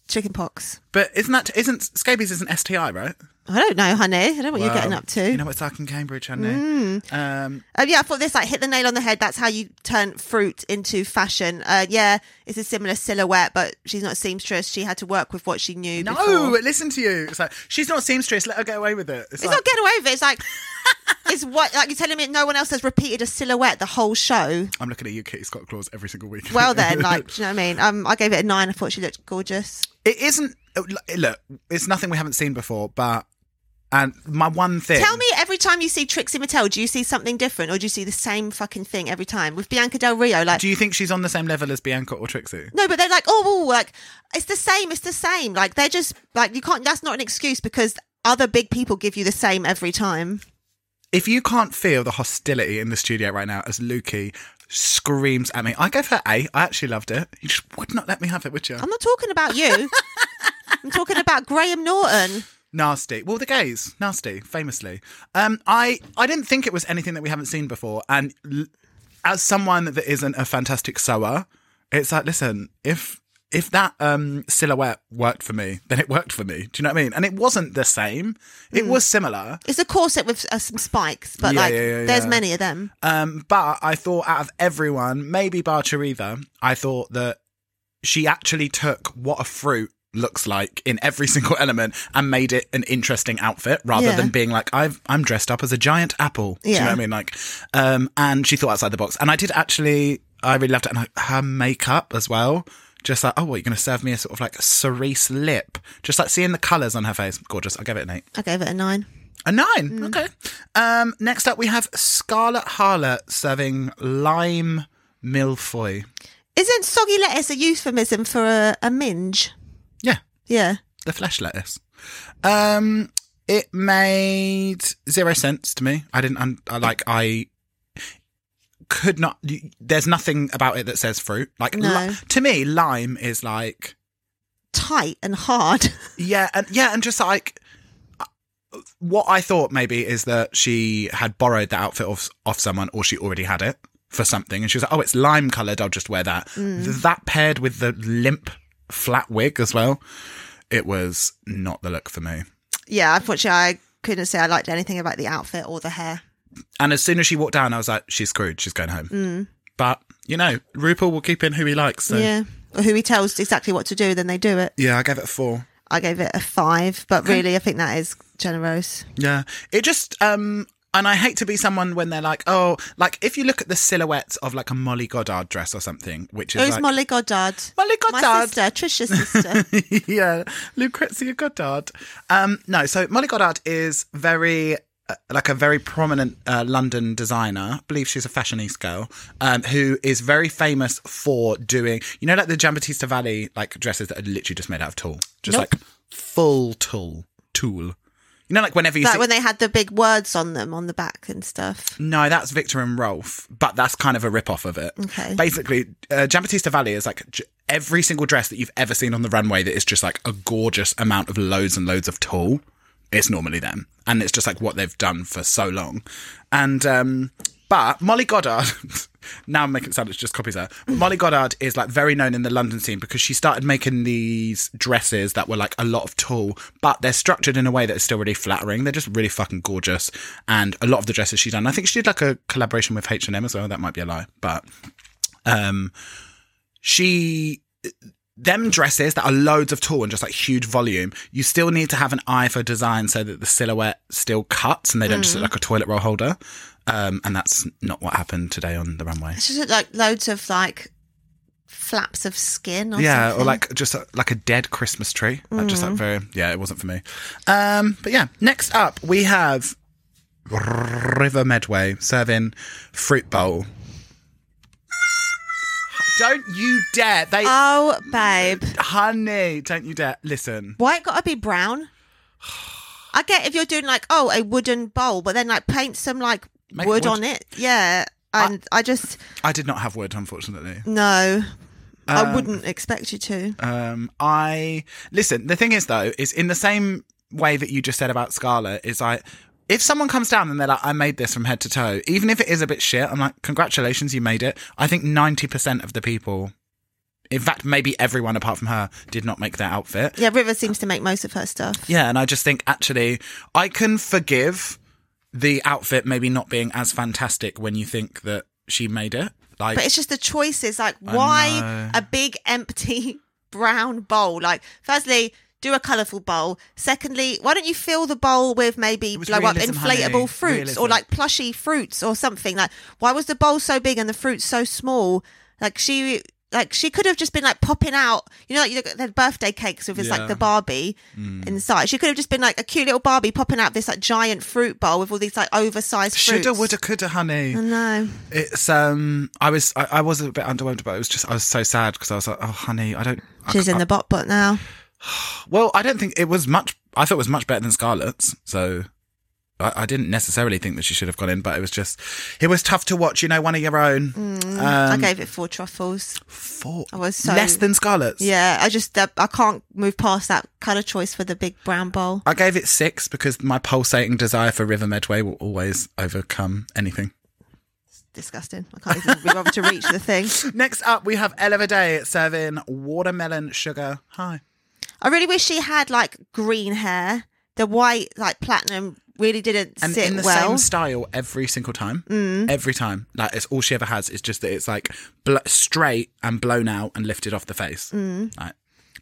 chicken pox. But isn't that isn't scabies isn't STI right? I don't know, honey. I don't know what you're getting up to. Mm. You know what's like in Cambridge, honey. Um, Um, yeah, I thought this like hit the nail on the head. That's how you turn fruit into fashion. Uh, yeah, it's a similar silhouette, but she's not a seamstress. She had to work with what she knew. no, before. listen to you. It's like she's not a seamstress. Let her get away with it. It's, it's like, not getting away with it. It's like it's what like you're telling me no one else has repeated a silhouette the whole show. I'm looking at you, Kitty Scott Claus, every single week. Well then, like, do you know what I mean? Um, I gave it a nine. I thought she looked gorgeous. it isn't. Look, it's nothing we haven't seen before, but and my one thing. Tell me, every time you see Trixie Mattel, do you see something different, or do you see the same fucking thing every time? With Bianca Del Rio, like Do you think she's on the same level as Bianca or Trixie? No, but they're like, oh, oh, like it's the same, it's the same. Like they're just like you can't. That's not an excuse because other big people give you the same every time. If you can't feel the hostility in the studio right now as Lukey screams at me, I gave her A. I actually loved it. You just would not let me have it, would you? I'm not talking about you. I'm talking about Graham Norton. Nasty. Well, the gays, nasty, famously. Um, I I didn't think it was anything that we haven't seen before, and l- as someone that isn't a fantastic sewer, it's like, listen, if if that um silhouette worked for me, then it worked for me. Do you know what I mean? And it wasn't the same. It was similar. It's a corset with uh, some spikes, but Yeah, like yeah, yeah, there's many of them. Um, but I thought out of everyone, maybe bar Choriza, I thought that she actually took what a fruit looks like in every single element and made it an interesting outfit rather Yeah. than being like I've I'm dressed up as a giant apple. Do you know Yeah. what I mean? Like, um, and she thought outside the box, and I did actually. I really loved it, and I, her makeup as well. Just like, oh, what, you're going to serve me a sort of like cerise lip? Just like seeing the colours on her face. Gorgeous. I'll give it an eight. I gave it a nine. A nine. Mm. Okay. Um, next up, we have Scarlett Harlett serving lime milfoy. Isn't soggy lettuce a euphemism for a, a minge? Yeah, Yeah. the flesh lettuce. Um, it made zero sense to me. I didn't. Un- I like. I could not. There's nothing about it that says fruit. Like No. li- to me, lime is like Tight and hard. Yeah, and yeah, and just like uh, what I thought maybe is that she had borrowed the outfit off off someone, or she already had it for something, and she was like, "Oh, it's lime coloured. I'll just wear that." That paired with the limp flat wig as well, it was not the look for me. yeah, unfortunately, I couldn't say I liked anything about the outfit or the hair. And as soon as she walked down, I was like, "She's screwed. She's going home." But you know, RuPaul will keep in who he likes. So. Yeah. Or who he tells exactly what to do, then they do it. yeah, I gave it a four. I gave it a five, but really, I think that is generous. Yeah. It just um and I hate to be someone when they're like, oh, like if you look at the silhouettes of like a Molly Goddard dress or something, which is Who's like Molly Goddard? Molly Goddard. My sister, Trisha's sister. yeah, Lucrezia Goddard. Um, no, so Molly Goddard is very uh, like a very prominent uh, London designer. I believe she's a fashionista girl um, who is very famous for doing, you know, like the Giambattista Valli like dresses that are literally just made out of tulle, just Nope. like full tulle, tulle. You know, like whenever you like see, when they had the big words on them on the back and stuff. No, that's Viktor and Rolf, but that's kind of a rip off of it. Okay. Basically, uh, Giambattista Valli is like j- every single dress that you've ever seen on the runway that is just like a gorgeous amount of loads and loads of tulle. It's normally them. And it's just like what they've done for so long. And, um, but Molly Goddard, now I'm making it sound it's just copies her. But Molly Goddard is like very known in the London scene because she started making these dresses that were like a lot of tulle, but they're structured in a way that is still really flattering. They're just really fucking gorgeous. And a lot of the dresses she's done, I think she did like a collaboration with H&M as well. That might be a lie, but, um, she them dresses that are loads of tulle and just like huge volume, you still need to have an eye for design so that the silhouette still cuts and they don't just look like a toilet roll holder. Um, and that's not what happened today on the runway. It's just like loads of like flaps of skin or Yeah, something. or like just a, like a dead Christmas tree. Like just like very yeah, it wasn't for me. Um, but yeah, next up we have River Medway serving fruit bowl. Don't you dare! They, Oh, babe. honey, don't you dare! Listen, Why it gotta be brown? I get if you're doing like, oh, a wooden bowl, but then like paint some like Make wood, on it. Yeah. And I, just, I did not have wood, unfortunately. no. I wouldn't expect you to. Um, I listen. The thing is, though, is in the same way that you just said about Scarlett, is like if someone comes down and they're like, "I made this from head to toe," even if it is a bit shit, I'm like, "Congratulations, you made it." I think ninety percent of the people in fact, maybe everyone apart from her did not make their outfit. Yeah, River seems to make most of her stuff. Yeah, and I just think actually I can forgive the outfit maybe not being as fantastic when you think that she made it. Like But it's just the choices. Like, why a big empty brown bowl? Like, firstly, do a colourful bowl. Secondly, why don't you fill the bowl with maybe was blow up inflatable honey. fruits Realism. or like plushy fruits or something? Like, why was the bowl so big and the fruits so small? Like, she. Like she could have just been like popping out, you know, like you look at the birthday cakes with this Yeah. like the Barbie inside. She could have just been like a cute little Barbie popping out this like giant fruit bowl with all these like oversized fruits. shoulda, woulda, coulda, honey. I know. It's um, I was I, I was a bit underwhelmed, but it was just I was so sad because I was like, oh, honey, I don't. I She's in I- the bot bot now. Well, I don't think it was much. I thought it was much better than Scarlett's. So I, I didn't necessarily think that she should have gone in, but it was just it was tough to watch. You know, one of your own. I Um, gave it four truffles. four I was so- less than Scarlett's. Yeah, I just uh, I can't move past that colour choice for the big brown bowl. I gave it six because my pulsating desire for River Medway will always overcome anything. Disgusting. I can't even be bothered to reach the thing. Next up, we have Ella Vaday serving watermelon sugar. Hi. I really wish she had like green hair. The white like platinum really didn't and sit in the well. same style every single time. Mm. Every time, like it's all she ever has is just that it's like bl- straight and blown out and lifted off the face. Mm. Like,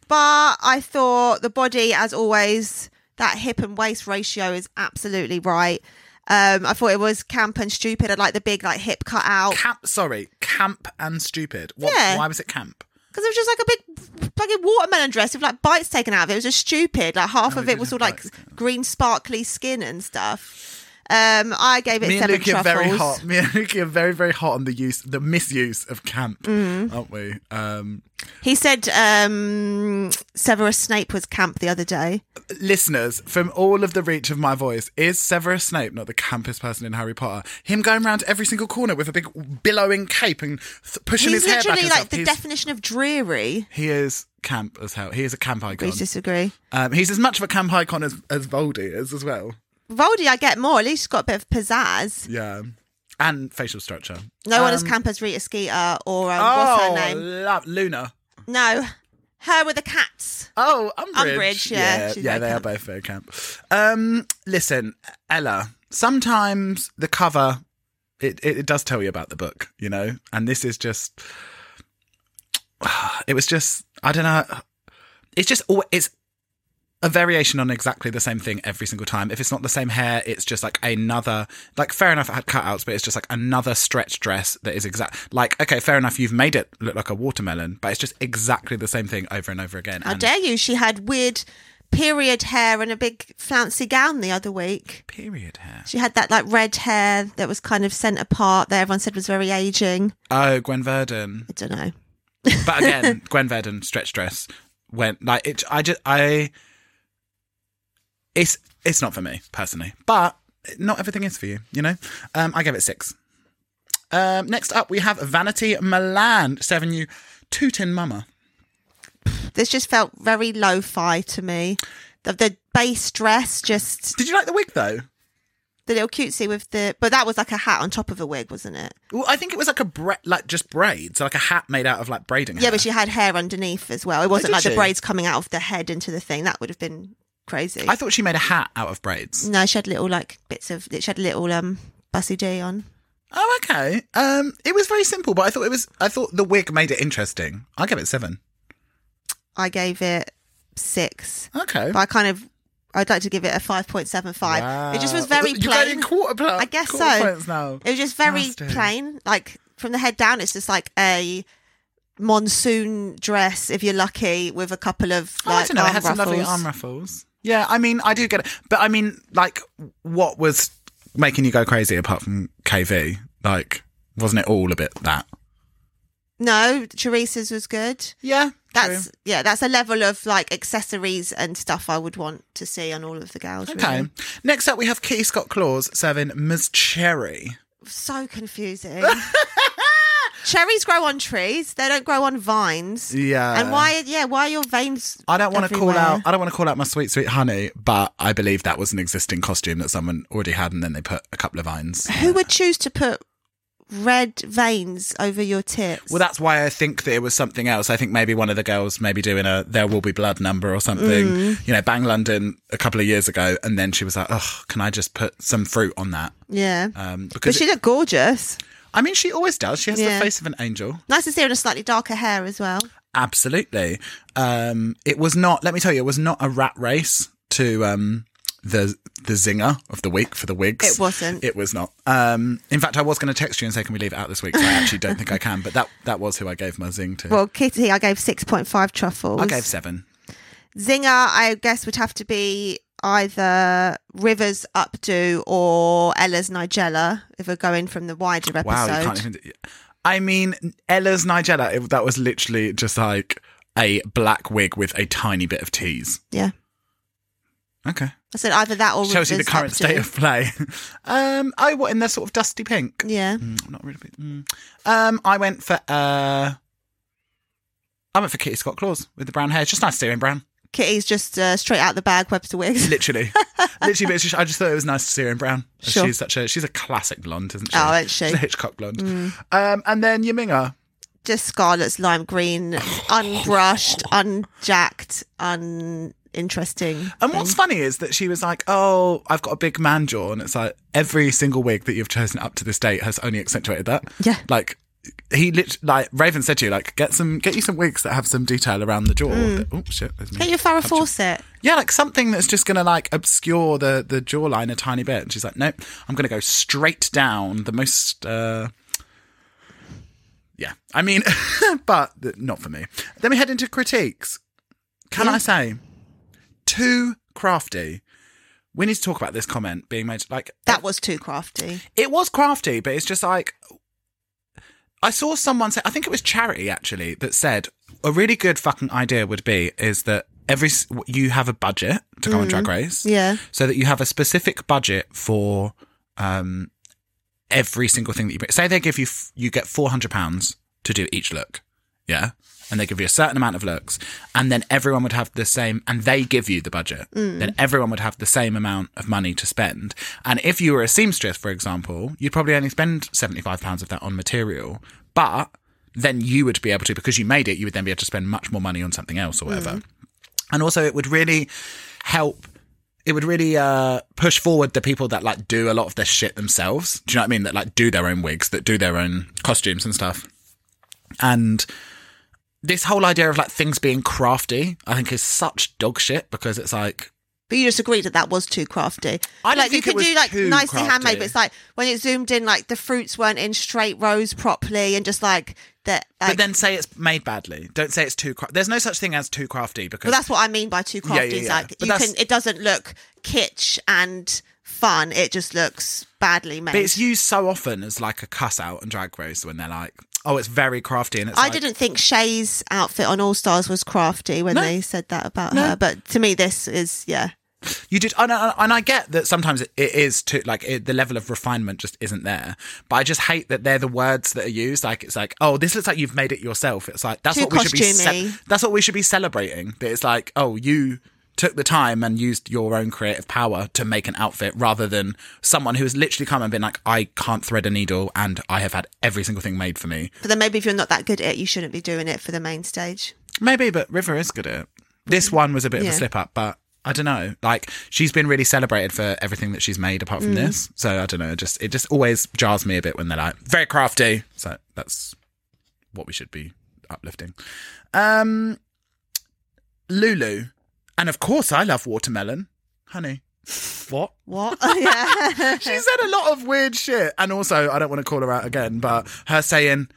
But I thought the body, as always, that hip and waist ratio is absolutely right. Um, I thought it was camp and stupid. I like the big like hip cut out camp, sorry, camp and stupid. What, Yeah. Why was it camp? Because it was just like a big fucking watermelon dress with like bites taken out of it. It was just stupid. Like half Oh, of it was all like bites taken out. green sparkly skin and stuff. Um, I gave it Me and seven Luki are very hot. Me and Luki are very, very hot on the use, the misuse of camp, Mm. aren't we? Um, He said um, Severus Snape was camp the other day. listeners, from all of the reach of my voice, is Severus Snape not the campest person in Harry Potter? Him going around every single corner with a big billowing cape and th- pushing He's his hair back literally like the definition of dreary. He is camp as hell. He is a camp icon. Please disagree. Um, he's as much of a camp icon as, as Voldy is as well. Voldy, I get more. At least he's got a bit of pizzazz. Yeah. And facial structure. No one as Um, camp as Rita Skeeter or um, Oh, what's her name? love Luna. No, her with the cats. Oh, Umbridge. Umbridge, yeah, yeah, she's yeah, very they camp. are both very camp. Um, listen, Ella. Sometimes the cover it, it it does tell you about the book, you know, and this is just. It was just I don't know. It's just al- it's a variation on exactly the same thing every single time. If it's not the same hair, it's just like another like fair enough it had cutouts, but it's just like another stretch dress that is exact like okay, fair enough, you've made it look like a watermelon, but it's just exactly the same thing over and over again. How and dare you? She had weird period hair and a big flouncy gown the other week. period hair. She had that like red hair that was kind of sent apart that everyone said was very aging. Oh, Gwen Verdon. I don't know. But again, Gwen Verdon stretch dress went like it. I just I. It's it's not for me personally, but not everything is for you. You know, um, I gave it six. Um, next up, we have Vanity Milan serving you Tootin' Mama. This just felt very lo-fi to me. The, the base dress, just Did you like the wig though? the little cutesy with the, but that was like a hat on top of a wig, wasn't it? Well, I think it was like a bra- like just braids, like a hat made out of like braiding. Yeah, hair. but she had hair underneath as well. It wasn't did like the braids coming out of the head into the thing. That would have been crazy. I thought she made a hat out of braids. no, she had little like bits of. She had a little um bussy D on. Oh, okay. Um, it was very simple, but I thought it was. I thought the wig made it interesting. I gave it seven. I gave it six, Okay. but I kind of. I'd like to give it a five point seven five. It just was Wow. very You're plain. quarter I guess quarter so. It was just very Nasty. plain. Like from the head down, it's just like a monsoon dress, if you're lucky, with a couple of Oh, I don't know. It had some lovely arm ruffles. Yeah, I mean, I do get it, but I mean, like, what was making you go crazy apart from KV? Like, wasn't it all a bit that? No, Choriza's was good. Yeah, That's true. yeah, that's a level of like accessories and stuff I would want to see on all of the girls. okay. really. Next up, we have Kitty Scott Claus serving Ms. Cherry. so confusing. Cherries grow on trees; they don't grow on vines. Yeah. And why? Yeah, why are your veins? I don't want to call out. I don't want to call out my sweet, sweet honey, but I believe that was an existing costume that someone already had, and then they put a couple of vines. Who would choose to put red veins over your tits. Well, that's why I think that it was something else. I think maybe one of the girls maybe doing a "There Will Be Blood" number or something. Mm. You know, Bang London a couple of years ago, and then she was like, "Oh, can I just put some fruit on that?" yeah. Um, but because she it- looked gorgeous. I mean, she always does. She has Yeah. the face of an angel. Nice to see her in a slightly darker hair as well. Absolutely. Um, it was not. Let me tell you, it was not a rat race to um, the the zinger of the week for the wigs. It wasn't. It was not. Um, in fact, I was going to text you and say, "Can we leave it out this week?" So I actually don't think I can. But that that was who I gave my zing to. Well, Kitty, I gave 6.5 truffles. I gave seven. Zinger, I guess, would have to be either Rivers Updo or Ella's Nigella if we're going from the wider episode. Wow, you can't even. I mean, Ella's Nigella. It, that was literally just like a black wig with a tiny bit of tease. Yeah. Okay. I said either that or Shows you the current state of play. um, I what in the sort of dusty pink. Yeah. Mm, not really. Mm. Um, I went for uh, I went for Kitty Scott Claus with the brown hair. It's just nice to see her in brown. Kitty's just uh, straight out the bag, Webster wigs. Literally, literally. But it's just, I just thought it was nice to see her in brown. Sure. She's such a she's a classic blonde, isn't she? Oh, isn't she? Mm. She's a Hitchcock blonde. Um, and then Yaminga. just Scarlet's lime green, unbrushed, unjacked, uninteresting. And what's funny is that she was like, "Oh, I've got a big man jaw," and it's like every single wig that you've chosen up to this date has only accentuated that. Yeah. like he lit like Raven said to you, like get some, get you some wigs that have some detail around the jaw. Oh shit, there's me. Mm. Get your Farrah Fawcett. Yeah, like something that's just gonna like obscure the the jawline a tiny bit. And she's like, "Nope, I'm gonna go straight down the most." uh Yeah, I mean, but not for me. Then we head into critiques. Can I say, too crafty? We need to talk about this comment being made. Like That was too crafty. it was crafty, but it's just like I saw someone say. I think it was Charity actually that said a really good fucking idea would be is that every you have a budget to go on Drag Race, Yeah. so that you have a specific budget for um every single thing that you bring. Say they give you you get four hundred pounds to do each look, yeah. And they give you a certain amount of looks, and then everyone would have the same, and they give you the budget. Then everyone would have the same amount of money to spend. And if you were a seamstress, for example, you'd probably only spend seventy-five pounds of that on material, but then you would be able to, because you made it, you would then be able to spend much more money on something else or whatever. And also, it would really help. It would really uh, push forward the people that like do a lot of their shit themselves. Do you know what I mean? That like do their own wigs, that do their own costumes and stuff. And this whole idea of like things being crafty, I think is such dog shit because it's like But you just agreed that that was too crafty. I like you could do like nicely handmade, but it's like when it zoomed in, like the fruits weren't in straight rows properly, and just like that. Like, but then say it's made badly. Don't say it's too. Cra- There's no such thing as too crafty because well, that's what I mean by too crafty. yeah, It's yeah. like But you can. It doesn't look kitsch and fun. It just looks badly made. But it's used so often as like a cuss out on Drag Race when they're like, "Oh, it's very crafty," and it's I like, didn't think Shea's outfit on All Stars was crafty when No. they said that about No. her, but to me, this is yeah. You did, and I, and I get that sometimes it, is too like it, the level of refinement just isn't there. But I just hate that they're the words that are used. Like it's like, oh, this looks like you've made it yourself. It's like that's Too what we should be. costumey. that's what we should be celebrating. That it's like, oh, you took the time and used your own creative power to make an outfit, rather than someone who has literally come and been like, I can't thread a needle, and I have had every single thing made for me. But then maybe if you're not that good at it, you shouldn't be doing it for the main stage. Maybe, but River is good at it. This one was a bit of a slip up, but I don't know. Like she's been really celebrated for everything that she's made apart from this. So I don't know. It just it just always jars me a bit when they're like very crafty. So that's what we should be uplifting. Um Lulu. And of course I love watermelon. Honey. What? What? yeah. she said a lot of weird shit. And also, I don't want to call her out again, but her saying,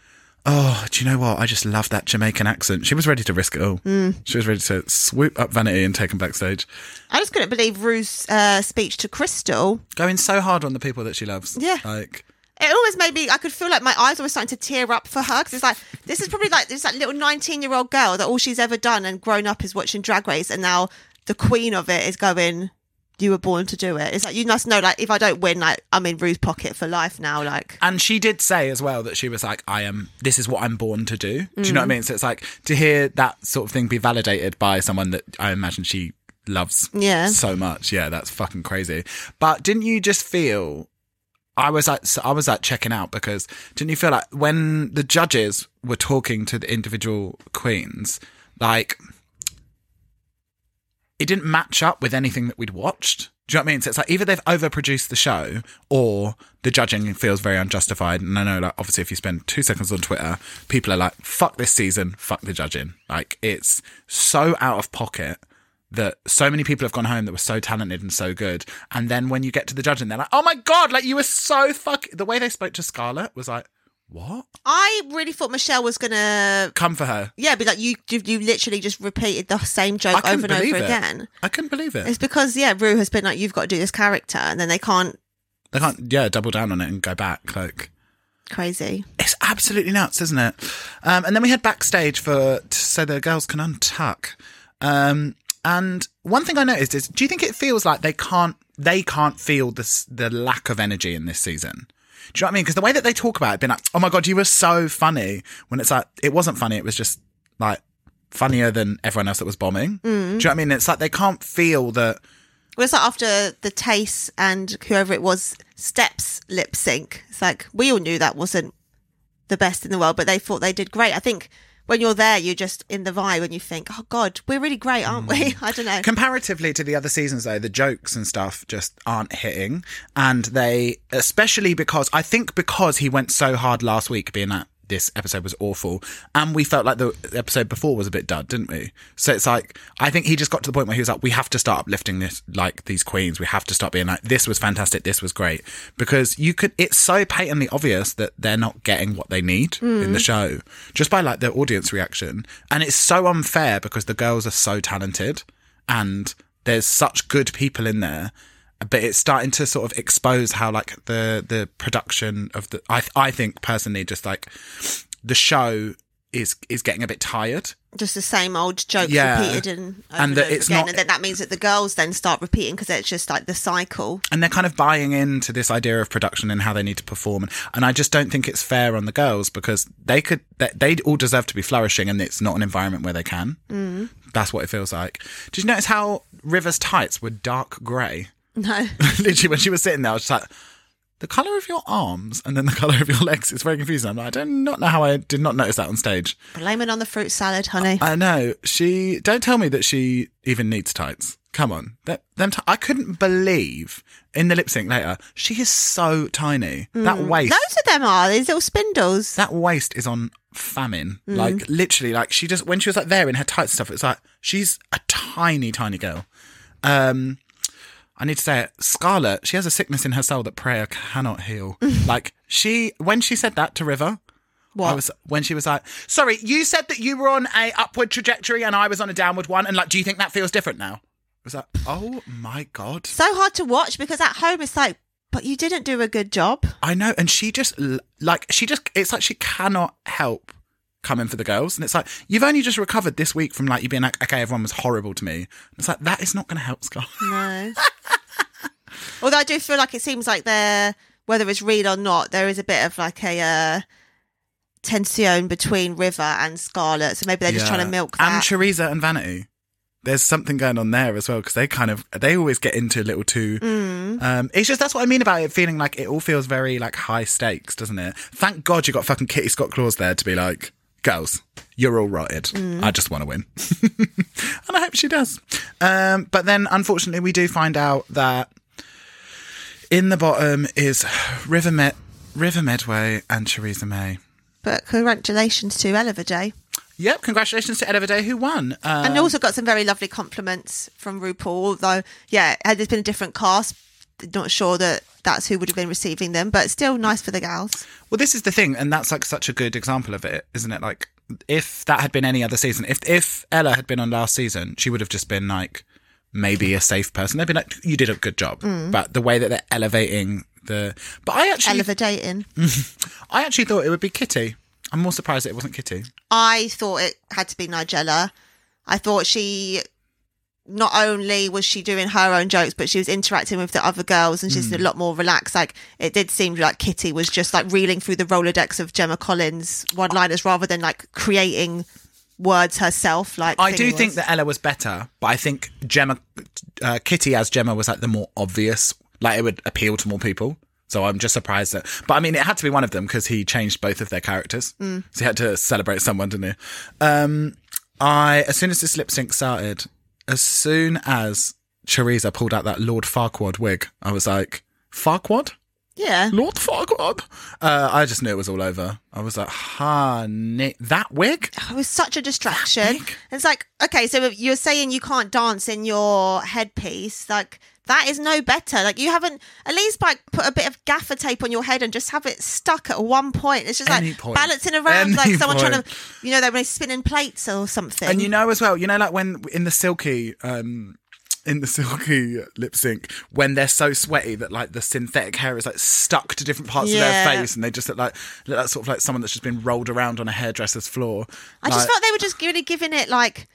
Oh, do you know what? I just love that Jamaican accent. She was ready to risk it all. She was ready to swoop up Vanity and take him backstage. I just couldn't believe Rue's uh, speech to Krystal. Going so hard on the people that she loves. Yeah. Like, It always made me. I could feel like my eyes were starting to tear up for her because it's like this is probably like this like little nineteen-year-old girl that all she's ever done and grown up is watching Drag Race, and now the queen of it is going. You were born to do it. It's like you must know. Like if I don't win, like I'm in Rue's pocket for life now. Like and she did say as well that she was like, I am, this is what I'm born to do. Do you Mm. know what I mean? So it's like to hear that sort of thing be validated by someone that I imagine she loves Yeah. so much. Yeah, that's fucking crazy. But didn't you just feel I was like, I was like checking out because didn't you feel like when the judges were talking to the individual queens, like it didn't match up with anything that we'd watched. Do you know what I mean? So it's like either they've overproduced the show or the judging feels very unjustified. And I know, like, obviously, if you spend two seconds on Twitter, people are like, fuck this season, fuck the judging. Like, it's so out of pocket that so many people have gone home that were so talented and so good. And then when you get to the judging, they're like, oh my God, like, you were so fuck. The way they spoke to Scarlett was like, what? I really thought Michelle was gonna, Come for her. yeah, be like you. You you literally just repeated the same joke over and over it. again. I couldn't believe it. It's because yeah, Rue has been like, you've got to do this character, and then they can't. They can't, yeah, double down on it and go back. Like, Crazy. It's absolutely nuts, isn't it? Um, and then we head backstage for so the girls can untuck. Um, and one thing I noticed is, do you think it feels like they can't they can't feel this the lack of energy in this season? Do you know what I mean? Because the way that they talk about it, being like, "Oh my god, you were so funny," when it's like it wasn't funny, it was just like funnier than everyone else that was bombing. Mm. Do you know what I mean? It's like they can't feel that. Well, it's like after the Taste and whoever it was steps lip sync. It's like we all knew that wasn't the best in the world, but they thought they did great. I think when you're there, you're just in the vibe and you think, oh God, we're really great, aren't we? Mm. I don't know. Comparatively to the other seasons, though, the jokes and stuff just aren't hitting. And they, especially because I think because he went so hard last week being that this episode was awful. And we felt like the episode before was a bit dud, didn't we? So it's like, I think he just got to the point where he was like, we have to start uplifting this, like these queens. We have to start being like, this was fantastic. This was great. Because you could, it's so patently obvious that they're not getting what they need in the mm. show just by like the audience reaction. And it's so unfair because the girls are so talented and there's such good people in there but it's starting to sort of expose how like the the production of the I I think personally just like the show is is getting a bit tired. Just the same old jokes Yeah. repeated and over And that it's again. not- and then that means that the girls then start repeating because it's just like the cycle. And they're kind of buying into this idea of production and how they need to perform. And, and I just don't think it's fair on the girls because they could, they, they all deserve to be flourishing and it's not an environment where they can. Mm. That's what it feels like. Did you notice how River's tights were dark grey? No. Literally, when she was sitting there, I was just like, the colour of your arms and then the colour of your legs is very confusing. I'm like, I do not know how I did not notice that on stage. Blame it on the fruit salad, honey. I know. She, don't tell me that she even needs tights. Come on. That, them ti- I couldn't believe in the lip sync later, she is so tiny. That waist, Loads of them are these little spindles. that waist is on famine. Like, literally, like, she just, when she was like there in her tights and stuff, it's like, she's a tiny, tiny girl. Um, I need to say it. Scarlet, she has a sickness in her soul that prayer cannot heal. like she, when she said that to River, I was when she was like, "Sorry, you said that you were on a upward trajectory and I was on a downward one, and like, do you think that feels different now?" I was like, "Oh my god, so hard to watch because at home it's like, but you didn't do a good job. I know." And she just like she just it's like she cannot help coming for the girls, and it's like you've only just recovered this week from like you being like, "Okay, everyone was horrible to me." It's like that is not going to help Scarlett. No. Although I do feel like it seems like there, whether it's real or not, there is a bit of like a uh, tension between River and Scarlet. So maybe they're just trying to milk And that. Choriza and Vanity. There's something going on there as well because they kind of they always get into a little too. Mm. Um, it's just that's what I mean about it feeling like it all feels very like high stakes, doesn't it? Thank God you got fucking Kitty Scott Claus there to be like, girls, you're all rotted. Mm. I just want to win, and I hope she does. Um, but then unfortunately we do find out that in the bottom is River Med- River Medway and Choriza May. but congratulations to Ella Vaday. Yep, congratulations to Ella Vaday who won. Um, and also got some very lovely compliments from RuPaul. though, yeah, had there been a different cast, not sure that that's who would have been receiving them, but still nice for the gals. Well, this is the thing, and that's like such a good example of it, isn't it? Like, if that had been any other season, if if Ella had been on last season, she would have just been like maybe a safe person. They'd be like, "You did a good job," mm. but the way that they're elevating the, but I actually, Ella dating. I actually thought it would be Kitty. I'm more surprised that it wasn't Kitty. I thought it had to be Nigella. I thought she not only was she doing her own jokes, but she was interacting with the other girls and she's a lot more relaxed. Like it did seem like Kitty was just like reeling through the Rolodex of Gemma Collins one liners rather than like creating words herself. Like I do Thingy think that Ella was better, but I think Gemma, uh, Kitty as Gemma was like the more obvious. Like it would appeal to more people. So I'm just surprised that. But I mean, it had to be one of them because he changed both of their characters. Mm. So he had to celebrate someone, didn't he? Um, I as soon as this lip sync started, as soon as Choriza pulled out that Lord Farquaad wig, I was like, Farquaad. Yeah. Lord Farquaad. Uh, I just knew it was all over. I was like, honey, that wig? It was such a distraction. It's like, okay, so you're saying you can't dance in your headpiece. Like, that is no better. Like, you haven't, at least, like, put a bit of gaffer tape on your head and just have it stuck at one point. It's just Any like point. balancing around, like Any someone trying to, you know, they're spinning plates or something. And you know as well, you know, like when in the silky, um, in the silky lip sync, when they're so sweaty that like the synthetic hair is like stuck to different parts of their face, and they just look like look like sort of like someone that's just been rolled around on a hairdresser's floor. I just Like- felt they were just really giving it like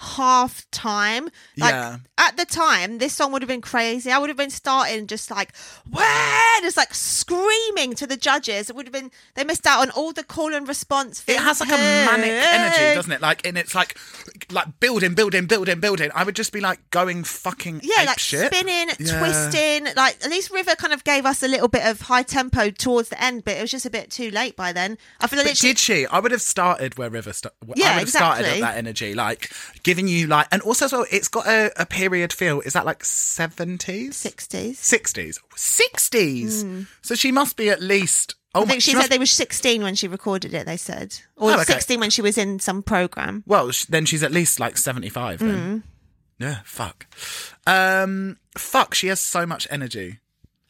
half time. Like Yeah. at the time, this song would have been crazy. I would have been starting just like where just like screaming to the judges. It would have been they missed out on all the call and response. It has like a manic energy, doesn't it? Like, and it's like, like building, building, building, building. I would just be like going fucking Yeah, like shit. spinning, Yeah. twisting. Like at least River kind of gave us a little bit of high tempo towards the end, but it was just a bit too late by then. I feel like literally- did she? I would have started where River started. I Yeah, would have started exactly. at that energy, like giving you like, and also as well, it's got a, a period feel. Is that like seventies, 60s. sixties, sixties? So she must be at least. Oh I my! think she she said must- they were 16 when she recorded it, they said. Or Oh, okay. 16 when she was in some program. well, sh- then she's at least like seventy-five. Then. Mm. Yeah. Fuck. Um. Fuck. She has so much energy.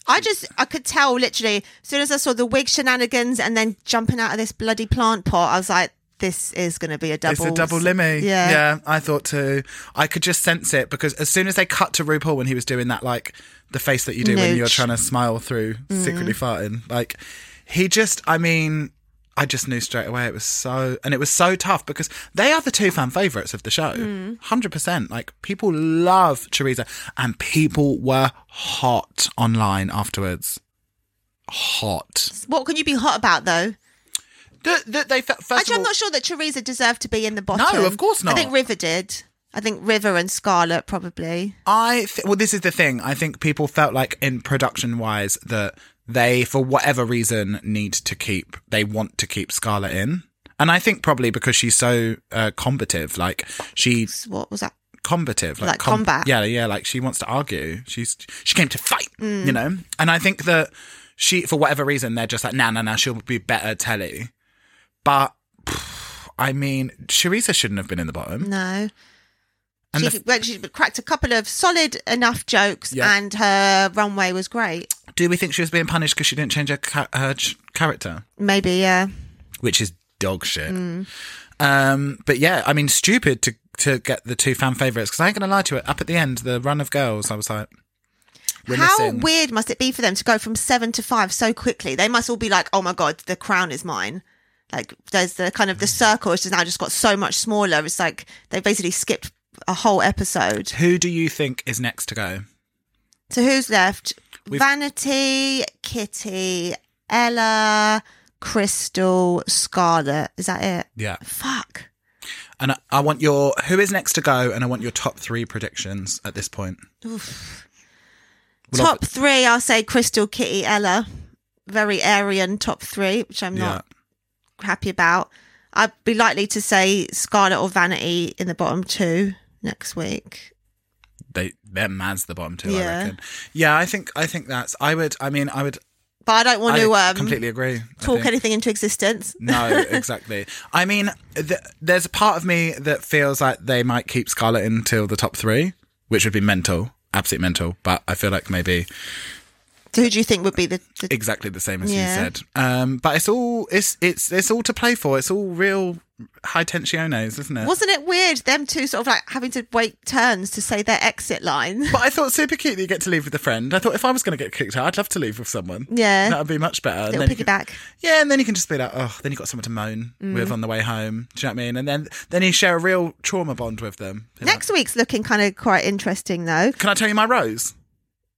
I just, I could tell literally, as soon as I saw the wig shenanigans and then jumping out of this bloody plant pot, I was like, this is going to be a double. It's a double limmy. Yeah. Yeah, I thought too. I could just sense it because as soon as they cut to RuPaul when he was doing that, like the face that you do when you're trying to smile through Mm. secretly farting, like he just, I mean, I just knew straight away it was so, and it was so tough because they are the two fan favorites of the show. Mm. 100%. Like people love Choriza, and people were hot online afterwards. Hot. What can you be hot about though? They first Actually, I'm all, not sure that Choriza deserved to be in the bottom. No, of course not. I think. River did. I think River and Scarlet probably. I th- well, this is the thing. I think people felt like in production wise that they, for whatever reason, need to keep. They want to keep Scarlet in, and I think probably because she's so uh, combative. Like she's What was that? combative, Like combat. Yeah, yeah. Like she wants to argue. She's she came to fight. Mm. You know, and I think that she, for whatever reason, they're just like, nah, nah, nah. She'll be better telly, but. pff, I mean, Choriza shouldn't have been in the bottom. No. And she, the- well, she cracked a couple of solid enough jokes, Yeah. and her runway was great. Do we think she was being punished because she didn't change her, ca- her ch- character? Maybe, yeah. which is dog shit. Mm. Um, but yeah, I mean, stupid to to get the two fan favorites because I ain't gonna lie to it. Up at the end, the run of girls, I was like, How missing. weird must it be for them to go from seven to five so quickly? They must all be like, "Oh my god, the crown is mine." Like, there's the kind of the circle has just now just got so much smaller. It's like they basically skipped a whole episode. Who do you think is next to go? So who's left? We've- Vanity, Kitty, Ella, Krystal, Scarlet. Is that it? Yeah, Fuck. and I, I want your who is next to go, and I want your top three predictions at this point. Well, top three, I'll say Krystal, Kitty, Ella. Very Aryan top three, which I'm Yeah, not happy about. I'd be likely to say Scarlet or Vanity in the bottom two next week. they they're Mads the bottom two. I Yeah. reckon. Yeah, I think I think that's. I would. I mean, I would. But I don't want I to um, completely agree. Talk anything into existence. No, exactly. I mean, th- there's a part of me that feels like they might keep Scarlet until the top three, which would be mental, absolute mental. But I feel like maybe So who do you think would be the, the exactly the same as Yeah. you said. Um, but it's all it's it's it's all to play for. It's all real high tensiones, isn't it? Wasn't it weird them two sort of like having to wait turns to say their exit line? but I thought super cute that you get to leave with a friend. I thought if I was going to get kicked out, I'd love to leave with someone. Yeah. that would be much better. And Little then you can- Yeah, and then you can just be like, oh, then you got someone to moan Mm. with on the way home. Do you know what I mean? And then then you share a real trauma bond with them. Be like, Next week's looking kind of quite interesting though. Can I tell you my rose?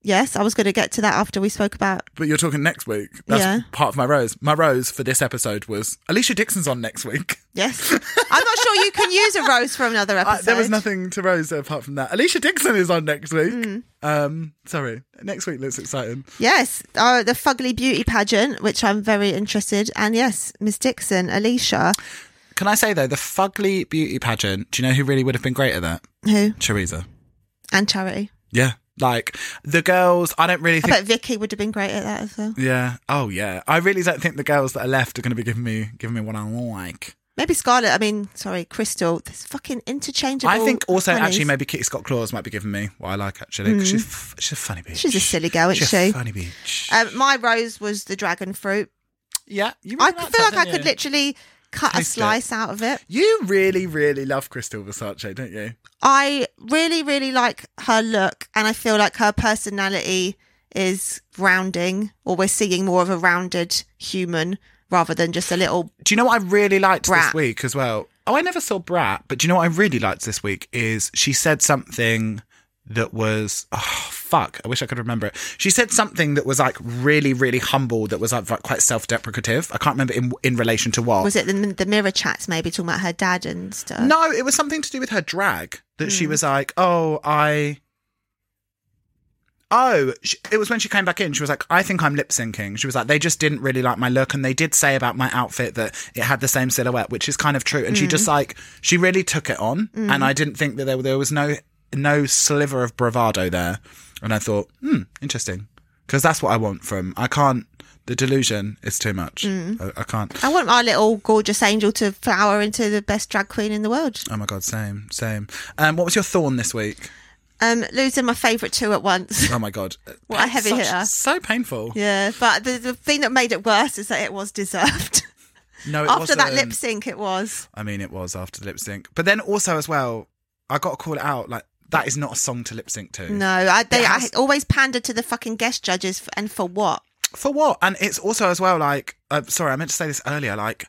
Yes, I was going to get to that after we spoke about. But you're talking next week. That's Yeah. part of my rose. My rose for this episode was Alesha Dixon's on next week. Yes, I'm not sure you can use a rose for another Uh, episode. there was nothing to rose apart from that. Alesha Dixon is on next week. Mm. Um, sorry, next week looks exciting. Yes, uh, the Fugly Beauty pageant, which I'm very interested, and yes, Miss Dixon, Alesha, Can I say though, the Fugly Beauty pageant? Do you know who really would have been great at that? who Choriza. and Charity. Yeah, like the girls. I don't really I think. bet Vicky would have been great at that as well. yeah. Oh yeah. I really don't think the girls that are left are going to be giving me giving me what I like. Maybe Scarlett. I mean, sorry, Krystal. This fucking interchangeable. I think also actually maybe Kitty Scott Claus might be giving me what I like actually because she's f- she's a funny bitch. Mm. She's a silly girl, isn't she's she? A funny bitch. Um, my rose was the dragon fruit. yeah, you I really liked feel like I could you? literally cut a Taste it. slice out of it. You really, really love Krystal Versace, don't you? I really, really like her look, and I feel like her personality is rounding, or we're seeing more of a rounded human rather than just a little. Do you know what I really liked Brat. this week as well? Oh, I never saw Brat, but do you know what I really liked this week is she said something that was oh fuck, I wish I could remember it. She said something that was like really, really humble, that was like quite self-deprecative. I can't remember in in relation to what. Was it the, the mirror chats? Maybe talking about her dad and stuff. No, it was something to do with her drag that Hmm. she was like, "Oh, I." Oh, sh- it was when she came back in. She was like, "I think I'm lip syncing." She was like, "They just didn't really like my look, and they did say about my outfit that it had the same silhouette, which is kind of true." And she just like she really took it on, and I didn't think that there there was no no sliver of bravado there. And I thought, hmm, interesting, because that's what I want from. I can't. The delusion is too much. I, I can't. I want my little gorgeous angel to flower into the best drag queen in the world. Oh my god, same, same. Um, what was your thorn this week? Um, losing my favourite two at once. Oh my god, What a heavy Such- hitter. So painful. yeah, but the, the thing that made it worse is that it was deserved. No, it After that wasn't. lip sync, it was. I mean, it was after the lip sync, but then also as well, I got to call it out. Like that is not a song to lip sync to. No, I, they has- I always pander to the fucking guest judges, f- and for what? For what? And it's also as well like, uh, sorry, I meant to say this earlier. Like,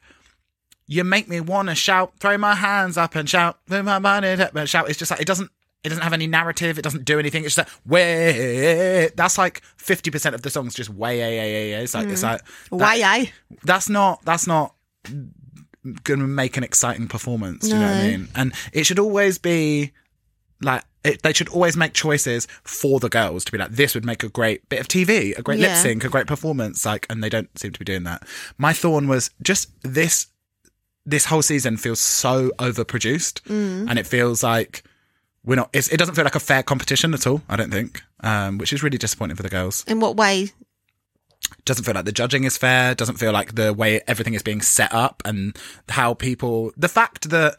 you make me want to shout, throw my hands up and shout, throw my money up and shout. It's just like it doesn't. It doesn't have any narrative. It doesn't do anything. It's just like way. That's like fifty percent of the songs. Just way, way, way, way. It's like it's like that- Why, I? that's not that's not going to make an exciting performance. Do you know what I mean? And it should always be like it, they should always make choices for the girls to be like this would make a great bit of TV, a great lip sync, a great performance. Like, and they don't seem to be doing that. My thorn was just this. This whole season feels so overproduced, Mm. and it feels like we're not. It's, it doesn't feel like a fair competition at all. I don't think, um, which is really disappointing for the girls In what way? doesn't feel like the judging is fair doesn't feel like the way everything is being set up and how people the fact that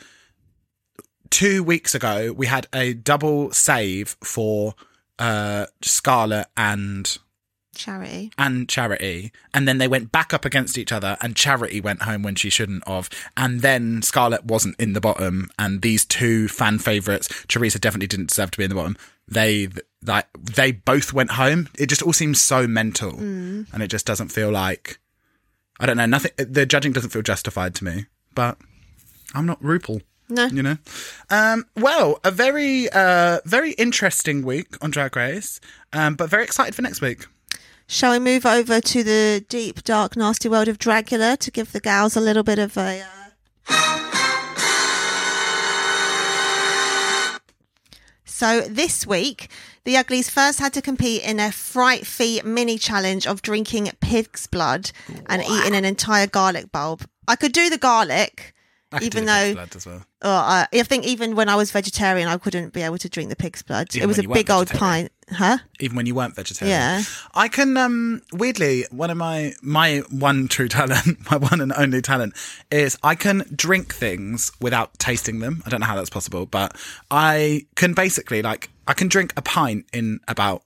two weeks ago we had a double save for uh Scarlett and Charity. and charity. And then they went back up against each other and charity went home when she shouldn't have. And then Scarlett wasn't in the bottom. And these two fan favorites teresa definitely didn't deserve to be in the bottom. They like they both went home. It just all seems so mental. And it just doesn't feel like i don't know nothing the judging doesn't feel justified to me. But i'm not RuPaul No. you know um well a very uh very interesting week on drag race um but very excited for next week Shall we move over to the deep, dark, nasty world of Dragula to give the gals a little bit of a. Uh... So this week, the Uglies first had to compete in a fright fee mini challenge of drinking pig's blood and eating an entire garlic bulb. I could do the garlic, even do the pig's though blood as well. Oh, uh, I think even when I was vegetarian, I couldn't be able to drink the pig's blood. Even it was a big old pint, huh? even when you weren't vegetarian. Yeah. I can um weirdly one of my my one true talent, my one and only talent is I can drink things without tasting them. I don't know how that's possible, but I can basically like I can drink a pint in about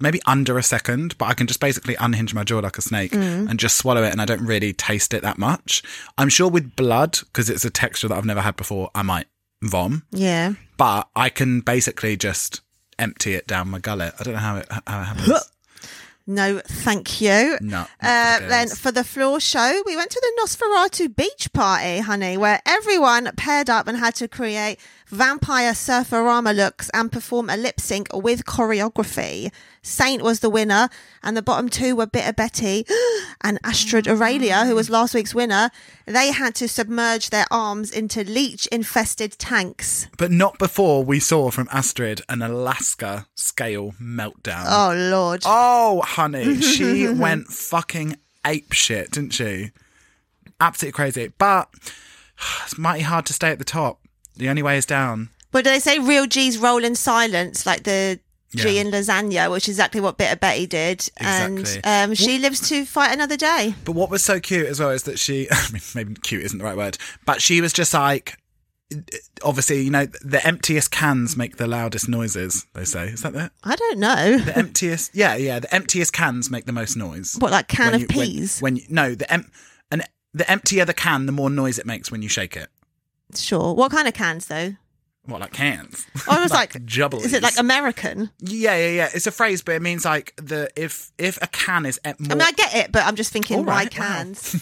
maybe under a second, but I can just basically unhinge my jaw like a snake and just swallow it and I don't really taste it that much. I'm sure with blood because it's a texture that I've never had before, I might vom Yeah. but I can basically just empty it down my gullet. I don't know how it how it happens. No, thank you. No, Uh, then for the floor show, we went to the Nosferatu beach party, honey, where everyone paired up and had to create vampire surferama looks and perform a lip sync with choreography. Saint was the winner, and the bottom two were Bitter Betty and Astrud Aurelia, who was last week's winner. They had to submerge their arms into leech infested tanks. But not before we saw from Astrid an Alaska scale meltdown. Oh, Lord. Oh, honey, she went fucking ape shit, didn't she? Absolutely crazy. But it's mighty hard to stay at the top. The only way is down. But do they say real G's roll in silence, like the G Yeah. in lasagna, which is exactly what Bitter Betty did. Exactly. And um, she lives to fight another day. But what was so cute as well is that she, I mean, maybe cute isn't the right word, but she was just like, obviously, you know, the emptiest cans make the loudest noises, they say. Is that it? I don't know. The emptiest, yeah, yeah, the emptiest cans make the most noise. What, like can When of you- peas? When, you, no, the em- and the emptier the can, the more noise it makes when you shake it. Sure. What kind of cans, though? What, like cans? I was like, jubblies. is it like American? Yeah, yeah, yeah. It's a phrase, but it means like the if if a can is more I mean, I get it, but I'm just thinking, All why right, wow. cans?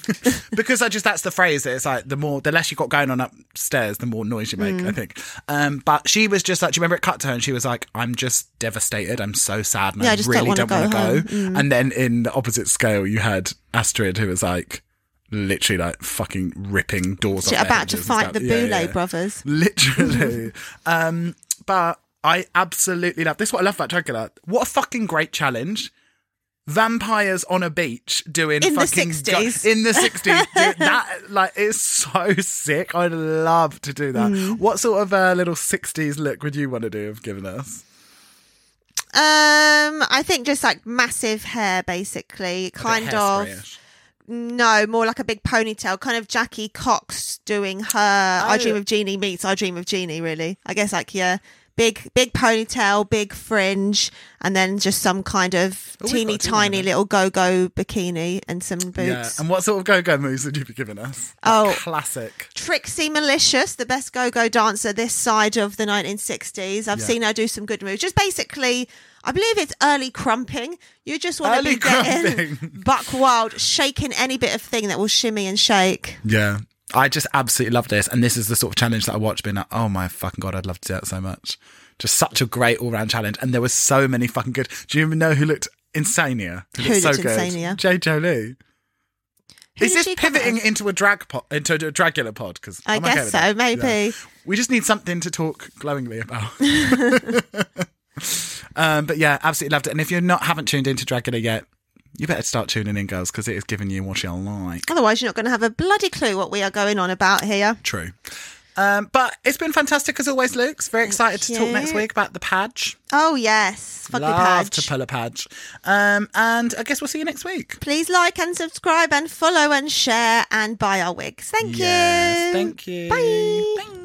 because I just that's the phrase. that It's like the more the less you got going on upstairs, the more noise you make. Mm. I think. Um, but she was just like, do you remember it cut to her and she was like, "I'm just devastated. I'm so sad, and Yeah, I, I really don't want to go go." Mm. And then in the opposite scale, you had Astrid, who was like. Literally, like fucking ripping doors. Off about to fight the Yeah, Boulet yeah. brothers. Literally. um, but I absolutely love this. is What I love about Dragula. What a fucking great challenge. Vampires on a beach doing In the fucking 60s. in the sixties. that like is so sick. I'd love to do that. Mm. What sort of uh, little sixties look would you want to do? Have given us Um, I think just like massive hair, basically, kind of. No, more like a big ponytail, kind of Jackie Cox doing her. I Oh. Dream of Jeannie meets I Dream of Jeannie. Really, I guess like yeah, big big ponytail, big fringe, and then just some kind of Oh, teeny got to do one of tiny little go go bikini and some boots. Yeah. And what sort of go go moves would you be giving us? Oh. Like classic. Trixie Malicious, the best go-go dancer this side of the 1960s. I've Yeah. seen her do some good moves. Just basically, I believe it's early crumping. You just want to be getting crumping. buck wild, shaking any bit of thing that will shimmy and shake. Yeah. I just absolutely love this. And this is the sort of challenge that I watch being like, oh my fucking God, I'd love to do that so much. Just such a great all round challenge. And there was so many fucking good. Do you even know who looked insane here? Who looked looked insane here? Jay Jolie. Who Is this pivoting into a drag pod, into a Dragula pod? Because I guess so, maybe. We just need something to talk glowingly about. um, but yeah, absolutely loved it. And if you're not haven't tuned into Dragula yet, you better start tuning in, girls, because it is giving you what you'll like. Otherwise, you're not going to have a bloody clue what we are going on about here. True. Um, but it's been fantastic as always, Luke's. Very excited to talk next week about the Padge. Oh, yes. Fuck the Love Padge. to pull a Padge. Um, and I guess we'll see you next week. Please like and subscribe and follow and share and buy our wigs. Thank Yes, you. thank you. Bye. Bye.